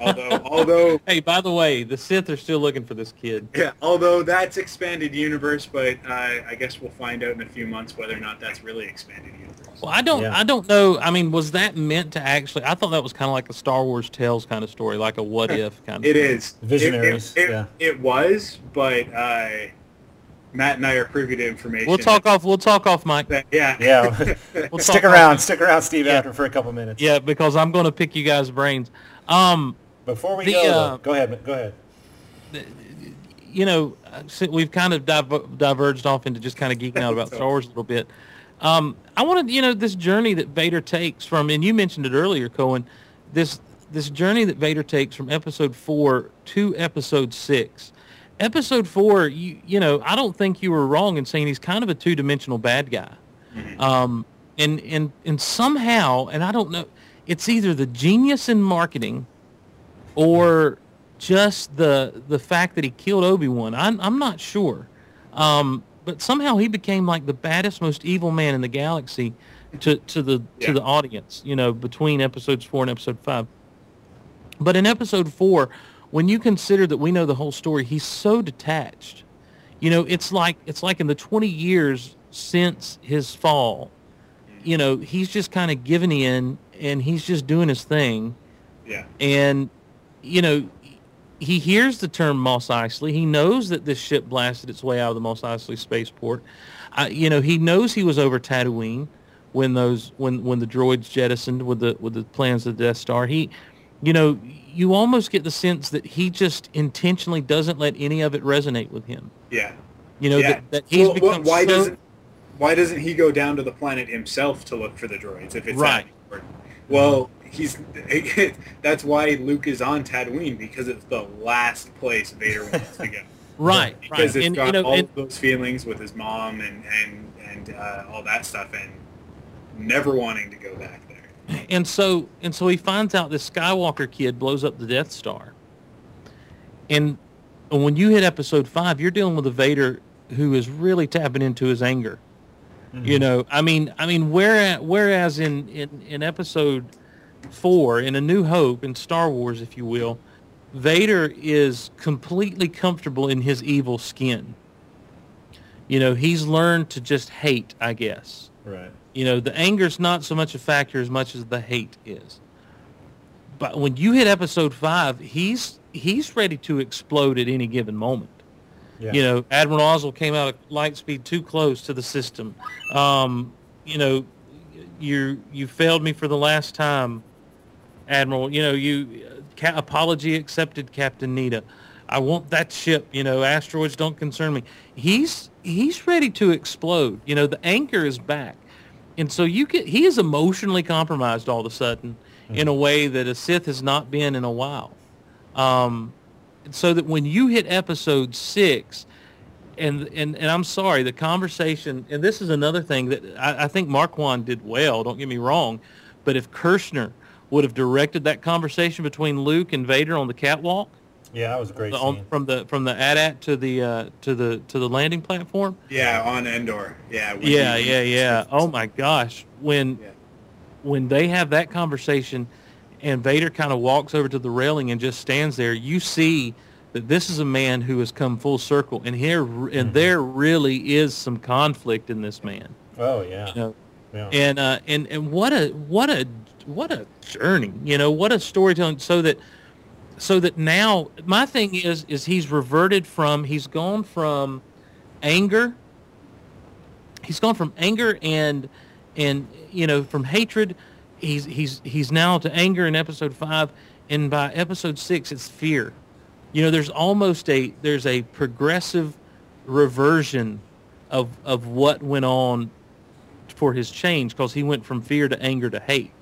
Although although Hey, by the way, the Sith are still looking for this kid. yeah although that's expanded universe but uh, I guess we'll find out in a few months whether or not that's really expanded universe Well, I don't, Yeah. I don't know. I mean, was that meant to actually? I thought that was kind of like a Star Wars Tales kind of story, like a what if kind of. It thing. is. It- Visionaries, It, it, yeah. it was, but uh, Matt and I are privy to information. We'll talk off. We'll talk off, Mike. That, yeah. Yeah. We'll stick talk off- around. Stick around, Steve, Yeah. after for a couple minutes. Yeah, because I'm going to pick you guys' brains. Um, Before we The, go, uh, go ahead. Go ahead. you know, we've kind of diver- diverged off into just kind of geeking out about Star Wars a little bit. Um, I wanted, you know, this journey that Vader takes from, and you mentioned it earlier, Cohen, this this journey that Vader takes from episode four to episode six. Episode four, you you know, I don't think you were wrong in saying he's kind of a two dimensional bad guy. Um, and and and somehow, and I don't know, it's either the genius in marketing, or just the the fact that he killed Obi Wan. I'm I'm not sure, um, but somehow he became like the baddest, most evil man in the galaxy to to the Yeah. to the audience. You know, between episodes four and episode five. But in episode four, when you consider that we know the whole story, he's so detached. You know, it's like it's like in the 20 years since his fall, you know, he's just kind of giving in and he's just doing his thing. Yeah. And, you know, he hears the term Mos Eisley. He knows that this ship blasted its way out of the Mos Eisley spaceport. Uh, you know, he knows he was over Tatooine when those when when the droids jettisoned with the with the plans of the Death Star. He, you know, you almost get the sense that he just intentionally doesn't let any of it resonate with him. Yeah. You know, yeah. that, that he's Well, become why so, doesn't why doesn't he go down to the planet himself to look for the droids if it's Right. that important? Well, he's that's why Luke is on Tatooine because it's the last place Vader wants to go. right, Because right. it's And, got you know, all and, of those feelings with his mom and and and uh, all that stuff, and never wanting to go back there. and so and so he finds out this Skywalker kid blows up the Death Star. And and when you hit episode five, you're dealing with a Vader who is really tapping into his anger. You know, I mean, I mean, whereas, whereas in, in, in episode four, in A New Hope, in Star Wars, if you will, Vader is completely comfortable in his evil skin. You know, he's learned to just hate, I guess. Right. You know, the anger's not so much a factor as much as the hate is. But when you hit episode five, he's he's ready to explode at any given moment. Yeah. You know, Admiral Ozzel came out at light speed too close to the system. Um, you know, you you failed me for the last time, Admiral. You know, you ca- apology accepted, Captain Needa. I want that ship. You know, asteroids don't concern me. He's he's ready to explode. You know, the anchor is back, and so you get he is emotionally compromised all of a sudden in a way that a Sith has not been in a while. Um, so that when you hit episode six, and and and I'm sorry, the conversation, and this is another thing that I, I think Marquand did well. Don't get me wrong, but if Kershner would have directed that conversation between Luke and Vader on the catwalk, Yeah, that was a great on, scene. from the from the AT-AT to the uh, to the to the landing platform. Yeah, on Endor. Yeah. when Yeah, yeah, yeah. Oh my gosh, when Yeah. when they have that conversation, and Vader kind of walks over to the railing and just stands there, you see that this is a man who has come full circle, and here and there really is some conflict in this man. Oh yeah. You know, yeah. and uh, and and what a what a what a journey you know what a storytelling so that so that now my thing is is he's reverted from he's gone from anger he's gone from anger and and you know from hatred he's he's he's now to anger in episode five and by episode six it's fear. You know there's almost a there's a progressive reversion of of what went on for his change because he went from fear to anger to hate.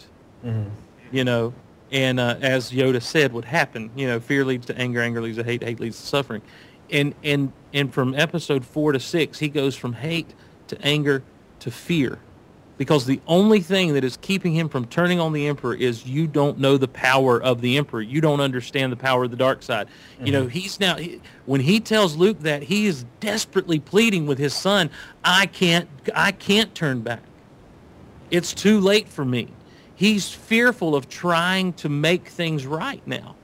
Mhm. you know and uh, as yoda said would happen you know fear leads to anger anger leads to hate hate leads to suffering. And and and from episode four to six he goes from hate to anger to fear because the only thing that is keeping him from turning on the emperor is you don't know the power of the emperor. You don't understand the power of the dark side. You know mm-hmm. he's now he, when he tells luke that he is desperately pleading with his son i can't i can't turn back. It's too late for me. He's fearful of trying to make things right now.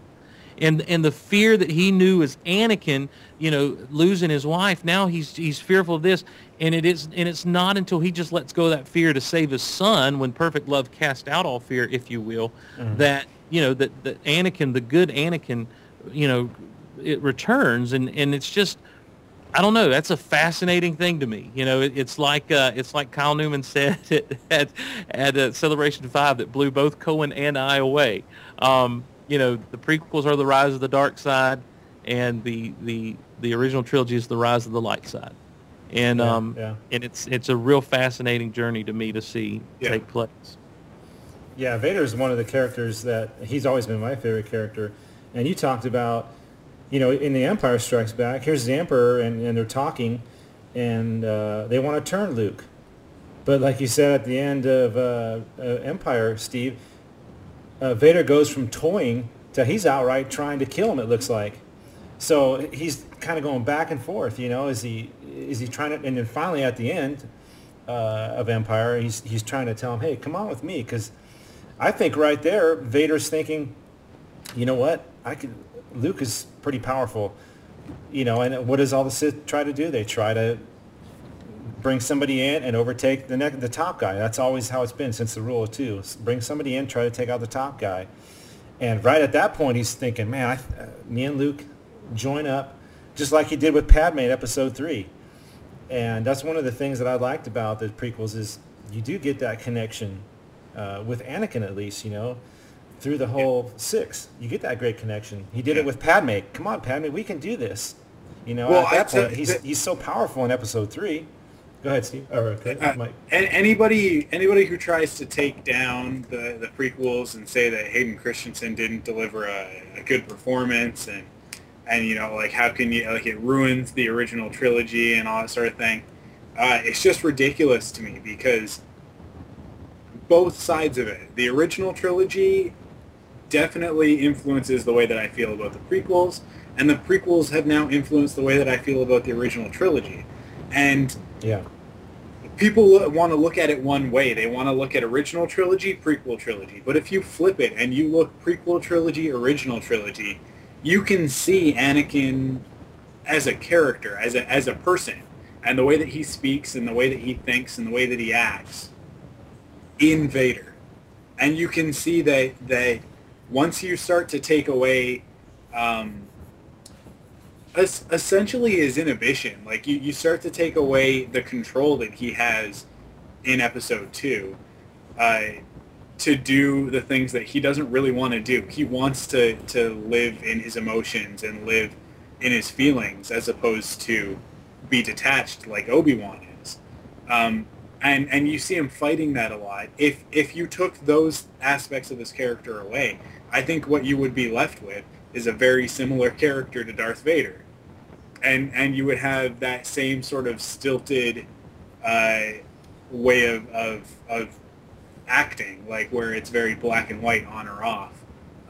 And and the fear that he knew as Anakin, you know, losing his wife, now he's he's fearful of this, and it is and it's not until he just lets go of that fear to save his son, when perfect love cast out all fear, if you will, that you know that that Anakin, the good Anakin, you know, it returns, and and it's just. I don't know. That's a fascinating thing to me. You know, it, it's like uh, it's like Kyle Newman said at at, at uh, Celebration Five that blew both Cohen and I away. Um, you know, the prequels are the rise of the dark side, and the the the original trilogy is the rise of the light side. And Yeah, um, yeah. and it's it's a real fascinating journey to me to see Yeah. take place. Yeah, Vader is one of the characters that he's always been my favorite character. And you talked about, you know, in The Empire Strikes Back, here's the Emperor, and, and they're talking, and uh, they want to turn Luke. But like you said at the end of uh, uh, Empire, Steve, uh, Vader goes from toying to he's outright trying to kill him. It looks like. So he's kind of going back and forth. You know, is he is he trying to? And then finally at the end uh, of Empire, he's he's trying to tell him, hey, come on with me, because I think right there, Vader's thinking, you know what? I could. Luke is pretty powerful, you know. And what does all the Sith try to do? They try to bring somebody in and overtake the the top guy. That's always how it's been since the rule of two. Bring somebody in, try to take out the top guy. And right at that point, he's thinking, man, I, uh, me and Luke join up, just like he did with Padme in Episode Three. And that's one of the things that I liked about the prequels is you do get that connection uh, with Anakin at least, you know, through the whole six. You get that great connection. He did Yeah. it with Padme. Come on, Padme, we can do this. You know, Well, at that point, he's that- he's so powerful in Episode Three. Go ahead, Steve. Or okay, Uh, Mike. and anybody anybody who tries to take down the, the prequels and say that Hayden Christensen didn't deliver a, a good performance and and you know like how can you like it ruins the original trilogy and all that sort of thing, uh, it's just ridiculous to me because both sides of it, the original trilogy definitely influences the way that I feel about the prequels, and the prequels have now influenced the way that I feel about the original trilogy, and Yeah. people want to look at it one way. They want to look at original trilogy, prequel trilogy. But if you flip it and you look prequel trilogy, original trilogy, you can see Anakin as a character, as a as a person, and the way that he speaks and the way that he thinks and the way that he acts in Vader. And you can see that that once you start to take away um, es- essentially his inhibition. Like you, you start to take away the control that he has in episode two uh, to do the things that he doesn't really want to do. He wants to, to live in his emotions and live in his feelings as opposed to be detached like Obi-Wan is. Um, and, and you see him fighting that a lot. If, if you took those aspects of his character away, I think what you would be left with is a very similar character to Darth Vader and and you would have that same sort of stilted uh, way of, of of acting, like where it's very black and white, on or off,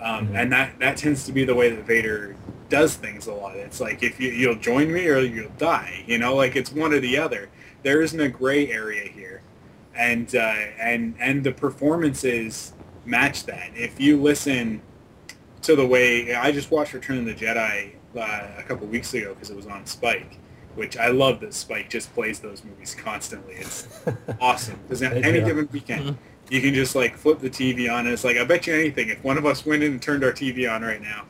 um, Mhm. and that that tends to be the way that Vader does things a lot. It's like if you you'll join me or you'll die, you know, like it's one or the other. There isn't a gray area here, and uh, and and the performances match that. If you listen to the way I just watched Return of the Jedi uh, a couple weeks ago because it was on Spike, which I love that Spike just plays those movies constantly. It's awesome because They any given weekend you can just like flip the TV on and it's like I bet you anything if one of us went in and turned our TV on right now,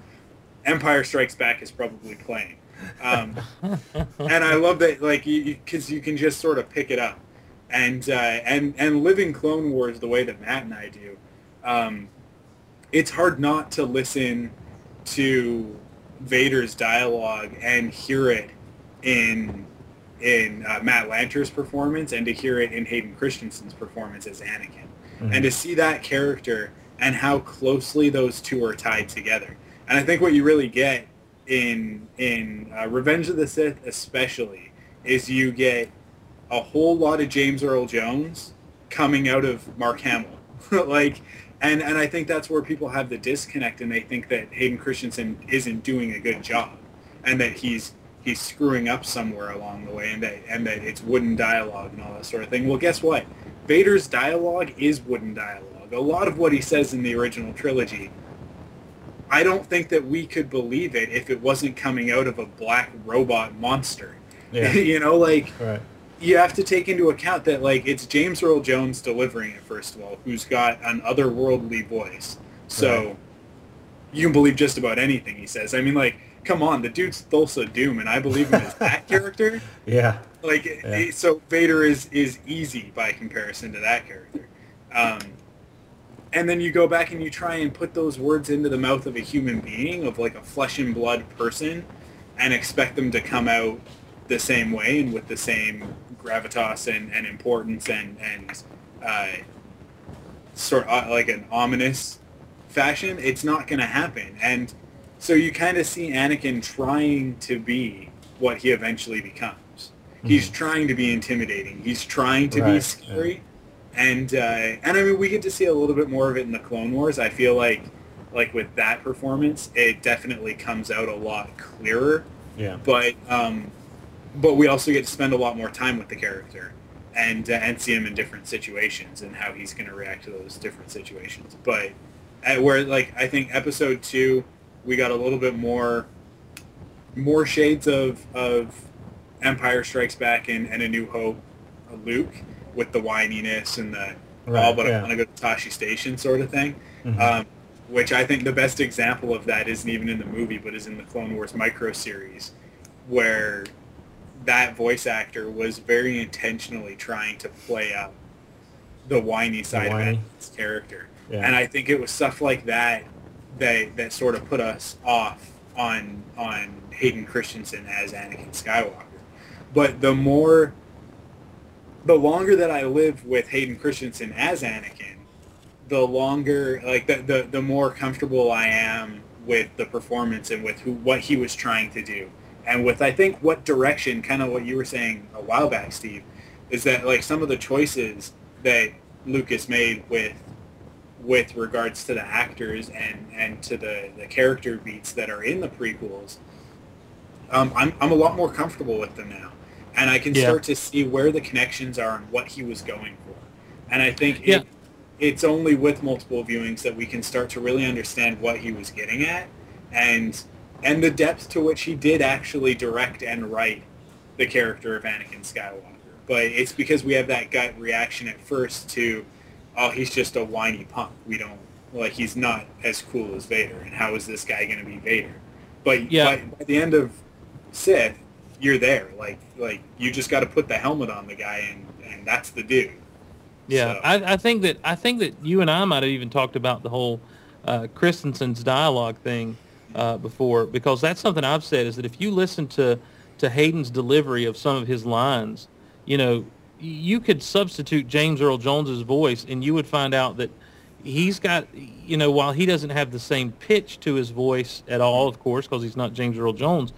Empire Strikes Back is probably playing. Um, and I love that like you because you, can just sort of pick it up, and uh, and and living Clone Wars the way that Matt and I do. Um, it's hard not to listen to Vader's dialogue and hear it in in uh, Matt Lanter's performance and to hear it in Hayden Christensen's performance as Anakin, and to see that character and how closely those two are tied together. And I think what you really get in in uh, Revenge of the Sith, especially, is you get a whole lot of James Earl Jones coming out of Mark Hamill, like and and I think that's where people have the disconnect, and they think that Hayden Christensen isn't doing a good job, and that he's he's screwing up somewhere along the way, and that and that it's wooden dialogue and all that sort of thing. Well, guess what? Vader's dialogue is wooden dialogue. A lot of what he says in the original trilogy, I don't think that we could believe it if it wasn't coming out of a black robot monster. Yeah. you know, like Right. you have to take into account that like it's James Earl Jones delivering it first of all, who's got an otherworldly voice. So Right. you can believe just about anything he says. I mean, like, come on, the dude's Thulsa Doom, and I believe him as that character. Yeah. Like, Yeah. so Vader is is easy by comparison to that character. Um, and then you go back and you try and put those words into the mouth of a human being, of like a flesh and blood person, and expect them to come out the same way and with the same gravitas and, and importance and and uh, sort of like an ominous fashion, it's not going to happen. And so you kind of see Anakin trying to be what he eventually becomes. He's trying to be intimidating. He's trying to right, be scary. Yeah. And uh, and I mean, we get to see a little bit more of it in the Clone Wars. I feel like like with that performance, it definitely comes out a lot clearer. Yeah. But um, but we also get to spend a lot more time with the character and uh, and see him in different situations and how he's going to react to those different situations. But at where like I think episode two, we got a little bit more more shades of of Empire Strikes Back and, and A New Hope, Luke with the whininess and the right, all but yeah. I want to go to Tosche Station sort of thing. Mm-hmm. Um, which I think the best example of that isn't even in the movie, but is in the Clone Wars micro series, where that voice actor was very intentionally trying to play up the whiny side the whiny. of his character. Yeah. And I think it was stuff like that that that sort of put us off on on Hayden Christensen as Anakin Skywalker. But the more the longer that I live with Hayden Christensen as Anakin, the longer like the the, the more comfortable I am with the performance and with who what he was trying to do. And with I think what direction, kind of what you were saying a while back, Steve, is that like some of the choices that Lucas made with with regards to the actors and and to the the character beats that are in the prequels, um, I'm I'm a lot more comfortable with them now, and I can yeah. start to see where the connections are and what he was going for, and I think yeah. it, it's only with multiple viewings that we can start to really understand what he was getting at, and and the depth to which he did actually direct and write the character of Anakin Skywalker. But it's because we have that gut reaction at first to, oh, he's just a whiny punk. We don't like he's not as cool as Vader, and how is this guy going to be Vader? But yeah. by, by the end of Sith, you're there. Like like you just got to put the helmet on the guy, and and that's the dude. Yeah, so. I, I think that I think that you and I might have even talked about the whole uh, Christensen's dialogue thing uh, before because that's something I've said is that if you listen to to Hayden's delivery of some of his lines, you know, you could substitute James Earl Jones's voice and you would find out that he's got, you know, while he doesn't have the same pitch to his voice at all, of course, because he's not James Earl Jones,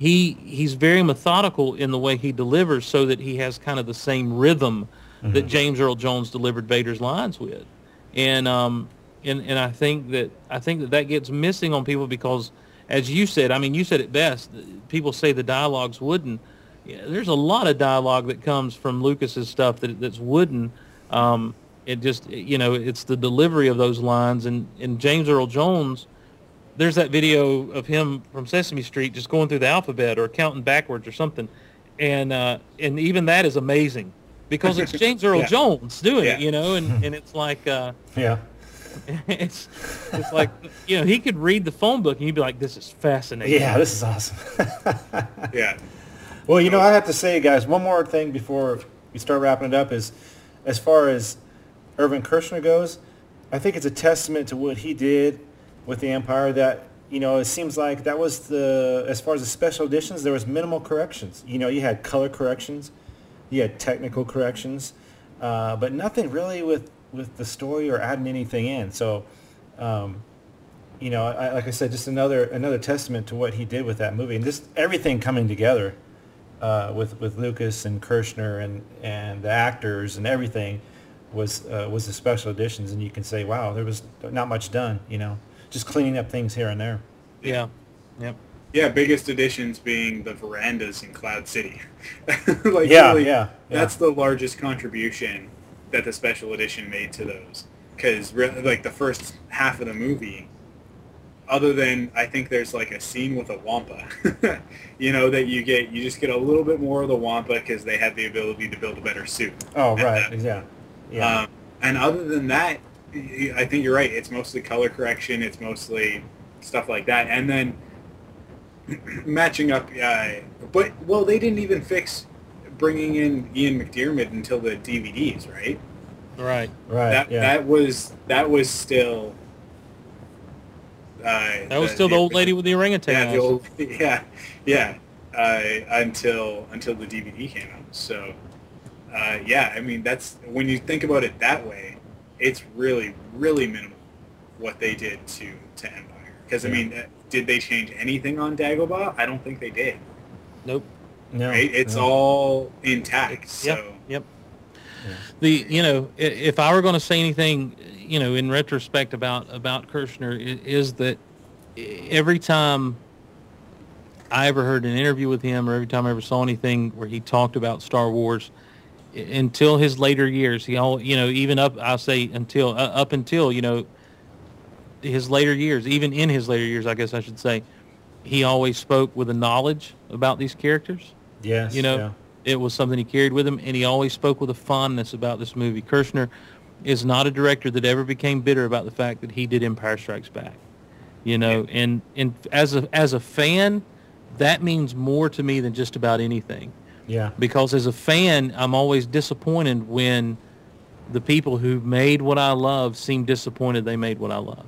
he he's very methodical in the way he delivers so that he has kind of the same rhythm mm-hmm. that James Earl Jones delivered Vader's lines with. And um, and and I think that I think that that gets missing on people because, as you said, I mean, you said it best. People say the dialogue's wooden. Yeah, there's a lot of dialogue that comes from Lucas's stuff that that's wooden. Um, it just you know it's the delivery of those lines and and James Earl Jones. There's that video of him from Sesame Street just going through the alphabet or counting backwards or something, and uh, and even that is amazing because it's James Earl yeah. Jones doing yeah. it, you know, and, and it's like uh, yeah it's it's like you know he could read the phone book and you'd be like, "This is fascinating." Yeah, this is awesome. yeah. Well, you know, I have to say, guys, one more thing before we start wrapping it up is, as far as Irvin Kershner goes, I think it's a testament to what he did with the Empire. That you know, it seems like that was the as far as the special editions, there was minimal corrections. You know, you had color corrections, you had technical corrections, uh, but nothing really with with the story or adding anything in. So, um, you know, I, like I said, just another another testament to what he did with that movie, and just everything coming together uh, with with Lucas and Kershner and and the actors and everything was uh, was the special editions, and you can say, wow, there was not much done. You know, just cleaning up things here and there. Yeah. Yep. Yeah, biggest additions being the verandas in Cloud City. like, yeah, really, yeah, yeah, That's the largest contribution that the special edition made to those because like the first half of the movie other than I think there's like a scene with a wampa, you know, that you get, you just get a little bit more of the wampa because they have the ability to build a better suit. Oh, right, yeah, yeah. Um, and other than that, I think you're right. It's mostly color correction. It's mostly stuff like that, and then matching up. Uh, but well, they didn't even fix bringing in Ian McDiarmid until the DVDs, right? Right. Right. That yeah. that was that was still. Uh, that was the, still the, the, old lady with the orangutan. Yeah, the old, yeah, yeah. uh, until until the DVD came out. So uh, yeah, I mean that's when you think about it that way, it's really really minimal what they did to to Empire. Because I mean, uh, did they change anything on Dagobah? I don't think they did. Nope. No, Right? It's no. all intact. So Yep. Yep. The you know if I were going to say anything you know in retrospect about about Kershner is that every time I ever heard an interview with him or every time I ever saw anything where he talked about Star Wars i- until his later years he all you know even up I'll say until uh, up until you know his later years even in his later years I guess I should say he always spoke with a knowledge about these characters Yes, you know, yeah. it was something he carried with him, and he always spoke with a fondness about this movie. Kershner is not a director that ever became bitter about the fact that he did Empire Strikes Back. You know, and and as a as a fan, that means more to me than just about anything. Yeah, Because as a fan, I'm always disappointed when the people who made what I love seem disappointed they made what I love.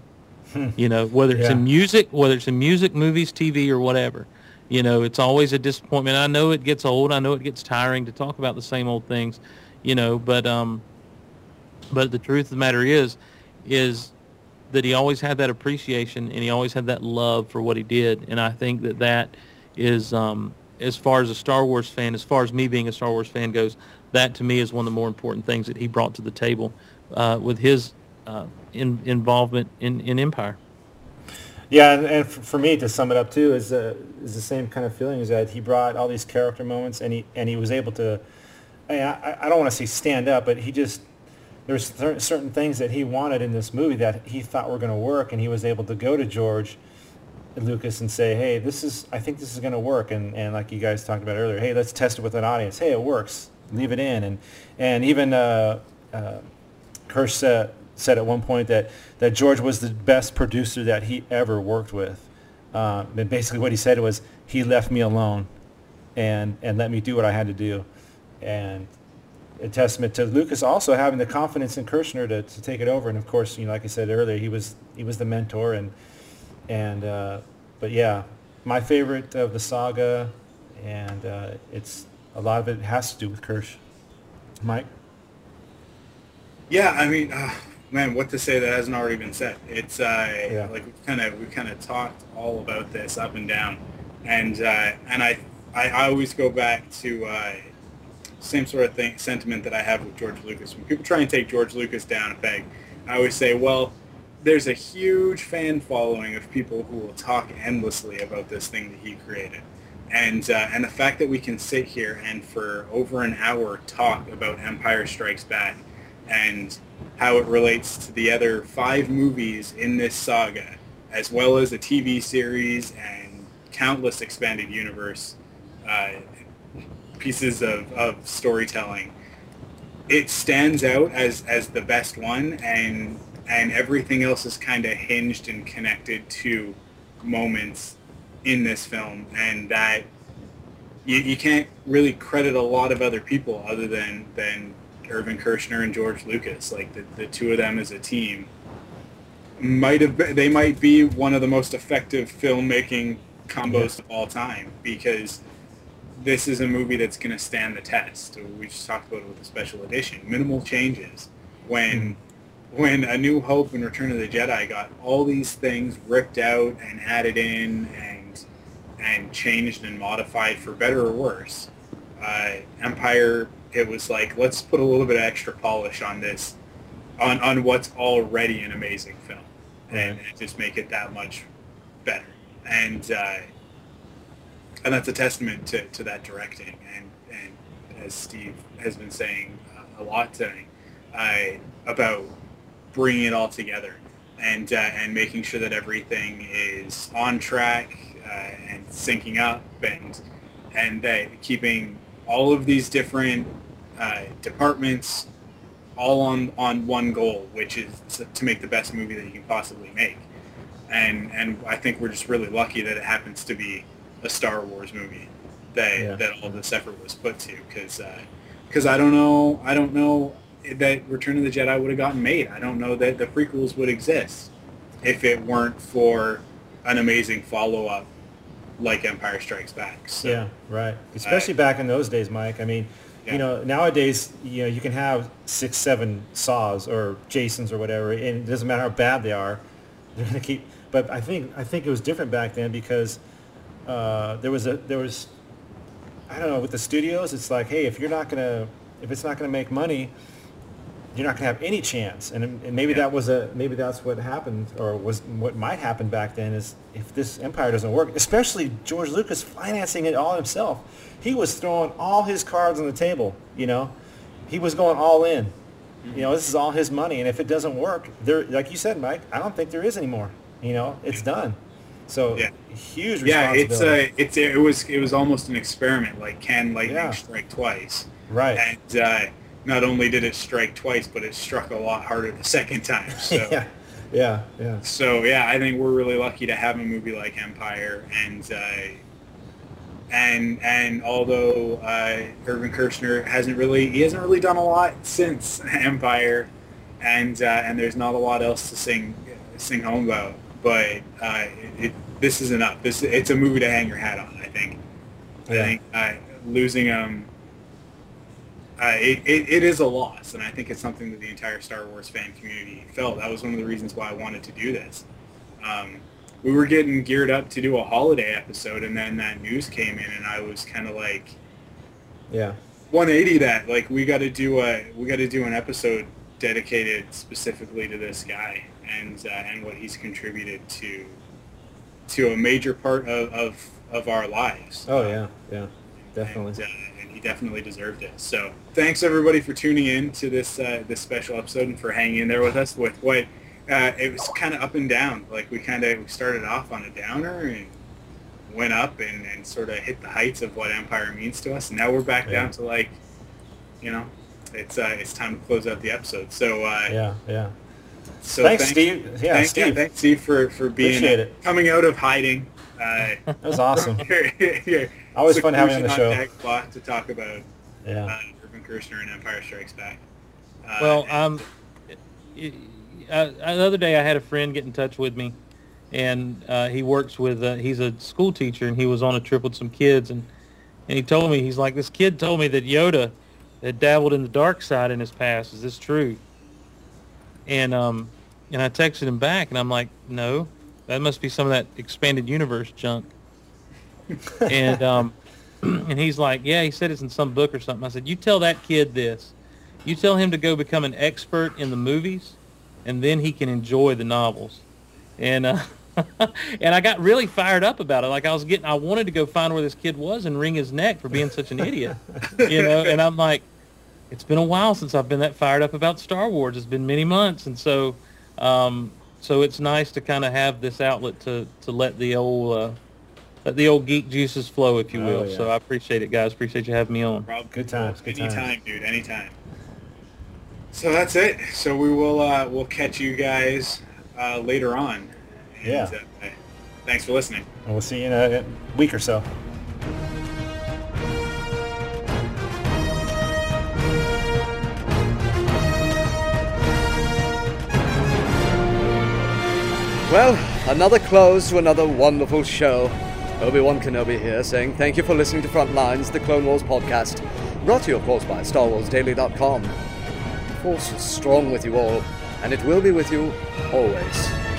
You know, whether it's Yeah. in music, whether it's in music, movies, TV, or whatever. You know, it's always a disappointment. I know it gets old. I know it gets tiring to talk about the same old things. You know, but um, but the truth of the matter is, is that he always had that appreciation and he always had that love for what he did. And I think that that is, um, as far as a Star Wars fan, as far as me being a Star Wars fan goes, that to me is one of the more important things that he brought to the table uh, with his uh, in, involvement in, in Empire. yeah. And, and for, me, to sum it up too, is uh, is the same kind of feeling. Is that he brought all these character moments, and he and he was able to. I, I, I don't want to say stand up, but he just there's cer- certain things that he wanted in this movie that he thought were going to work, and he was able to go to George Lucas and say, "Hey, this is I think this is going to work," and and like you guys talked about earlier, "Hey, let's test it with an audience. Hey, it works. Leave it in." And and even uh, uh, Kirsch said, said at one point that that George was the best producer that he ever worked with. Uh, and basically, what he said was he left me alone, and and let me do what I had to do, and a testament to Lucas also having the confidence in Kirshner to, to take it over. And of course, you know, like I said earlier, he was he was the mentor and and uh, but yeah, my favorite of the saga, and uh, it's a lot of it has to do with Kirsch. Mike. Yeah, I mean, uh, man, what to say that hasn't already been said? It's uh, Yeah. like we kind of we kind of talked all about this up and down, and uh, and I, I I always go back to uh, same sort of thing sentiment that I have with George Lucas. When people try and take George Lucas down a peg, I always say, well, there's a huge fan following of people who will talk endlessly about this thing that he created. And, uh, and the fact that we can sit here and for over an hour talk about Empire Strikes Back and how it relates to the other five movies in this saga, as well as a TV series and countless expanded universe uh, pieces of, of storytelling, it stands out as, as the best one and and everything else is kind of hinged and connected to moments in this film and that you, you can't really credit a lot of other people other than than Irvin Kershner and George Lucas like the, the two of them as a team might have been, they might be one of the most effective filmmaking combos of all time because this is a movie that's going to stand the test. We just talked about it with the special edition. Minimal changes. When hmm. When A New Hope and Return of the Jedi got all these things ripped out and added in and and changed and modified for better or worse, uh, Empire it was like let's put a little bit of extra polish on this, on on what's already an amazing film, and, and just make it that much better. And uh, and that's a testament to, to that directing and, and as Steve has been saying uh, a lot today uh, about bringing it all together and uh, and making sure that everything is on track uh, and syncing up and and that keeping all of these different uh, departments all on on one goal which is to, make the best movie that you can possibly make and and I think we're just really lucky that it happens to be a Star Wars movie that Yeah. that all this effort was put to because because I don't know I don't know that Return of the Jedi would have gotten made I don't know that the prequels would exist if it weren't for an amazing follow up like Empire Strikes Back. So, Yeah, right. Especially back in those days, Mike. I mean, Yeah. you know, nowadays, you know, you can have six, seven saws or Jasons or whatever, and it doesn't matter how bad they are. They're gonna keep. But I think I think it was different back then because uh, there was a there was I don't know with the studios. It's like, hey, if you're not gonna if it's not gonna make money, you're not gonna have any chance. And, and maybe Yeah. that was a maybe that's what happened or was what might happen back then is if this empire doesn't work, especially George Lucas financing it all himself. He was throwing all his cards on the table. You know, he was going all in. You know, this is all his money, and if it doesn't work, there, like you said, Mike, I don't think there is anymore. You know, it's done. So Yeah. huge Yeah, it's a, it's it was it was almost an experiment. Like, can lightning Yeah. strike twice? right. And uh, not only did it strike twice, but it struck a lot harder the second time. So. yeah, yeah, yeah. So yeah, I think we're really lucky to have a movie like Empire, and uh, and and although uh, Irvin Kershner hasn't really he hasn't really done a lot since Empire, and uh, and there's not a lot else to sing sing home about, but uh, it, this is enough. This it's a movie to hang your hat on. I think. I think uh, losing um. Uh, it, it, it is a loss, and I think it's something that the entire Star Wars fan community felt. That was one of the reasons why I wanted to do this. Um, we were getting geared up to do a holiday episode, and then that news came in, and I was kind of like Yeah. 180 that. Like we got to do a we got to do an episode dedicated specifically to this guy and uh, and what he's contributed to to a major part of of, of our lives. Oh yeah, yeah, definitely. And, uh, he definitely deserved it. So thanks everybody for tuning in to this uh, this special episode and for hanging in there with us with what uh, it was kind of up and down. Like we kind of we started off on a downer and went up and, and sort of hit the heights of what Empire means to us. And now we're back Yeah. down to like, you know, it's uh, it's time to close out the episode. So uh, Yeah, yeah. so thanks, Steve. Yeah, thanks, Steve. thanks Steve for for being Appreciate coming out of hiding. Uh, That was awesome. here, Always fun having you on the show. seclusion deck to talk about Yeah. uh, Irvin Kershner and Empire Strikes Back. Uh, Well, and- um, y- uh, the other day I had a friend get in touch with me, and uh, he works with. Uh, he's a school teacher, and he was on a trip with some kids, and and he told me he's like this kid told me that Yoda had dabbled in the dark side in his past. Is this true? And um, and I texted him back, and I'm like, no, that must be some of that expanded universe junk. And um, and he's like, yeah, he said it's in some book or something. I said, you tell that kid this. You tell him to go become an expert in the movies, and then he can enjoy the novels. And uh, and I got really fired up about it. Like I was getting, I wanted to go find where this kid was and wring his neck for being such an idiot, you know. And I'm like, it's been a while since I've been that fired up about Star Wars. It's been many months, and so um, so it's nice to kind of have this outlet to to let the old uh, the old geek juices flow, if you Oh, will. yeah. So I appreciate it, guys. Appreciate you having me on. Rob, Good times, good anytime, times. dude. Anytime. So that's it. So we will uh, we'll catch you guys uh, later on. And, Yeah. Uh, thanks for listening. And we'll see you in a a week or so. Well, another close to another wonderful show. Obi-Wan Kenobi here saying thank you for listening to Frontlines, the Clone Wars podcast, brought to you, of course, by StarWarsDaily.com. The Force is strong with you all, and it will be with you always.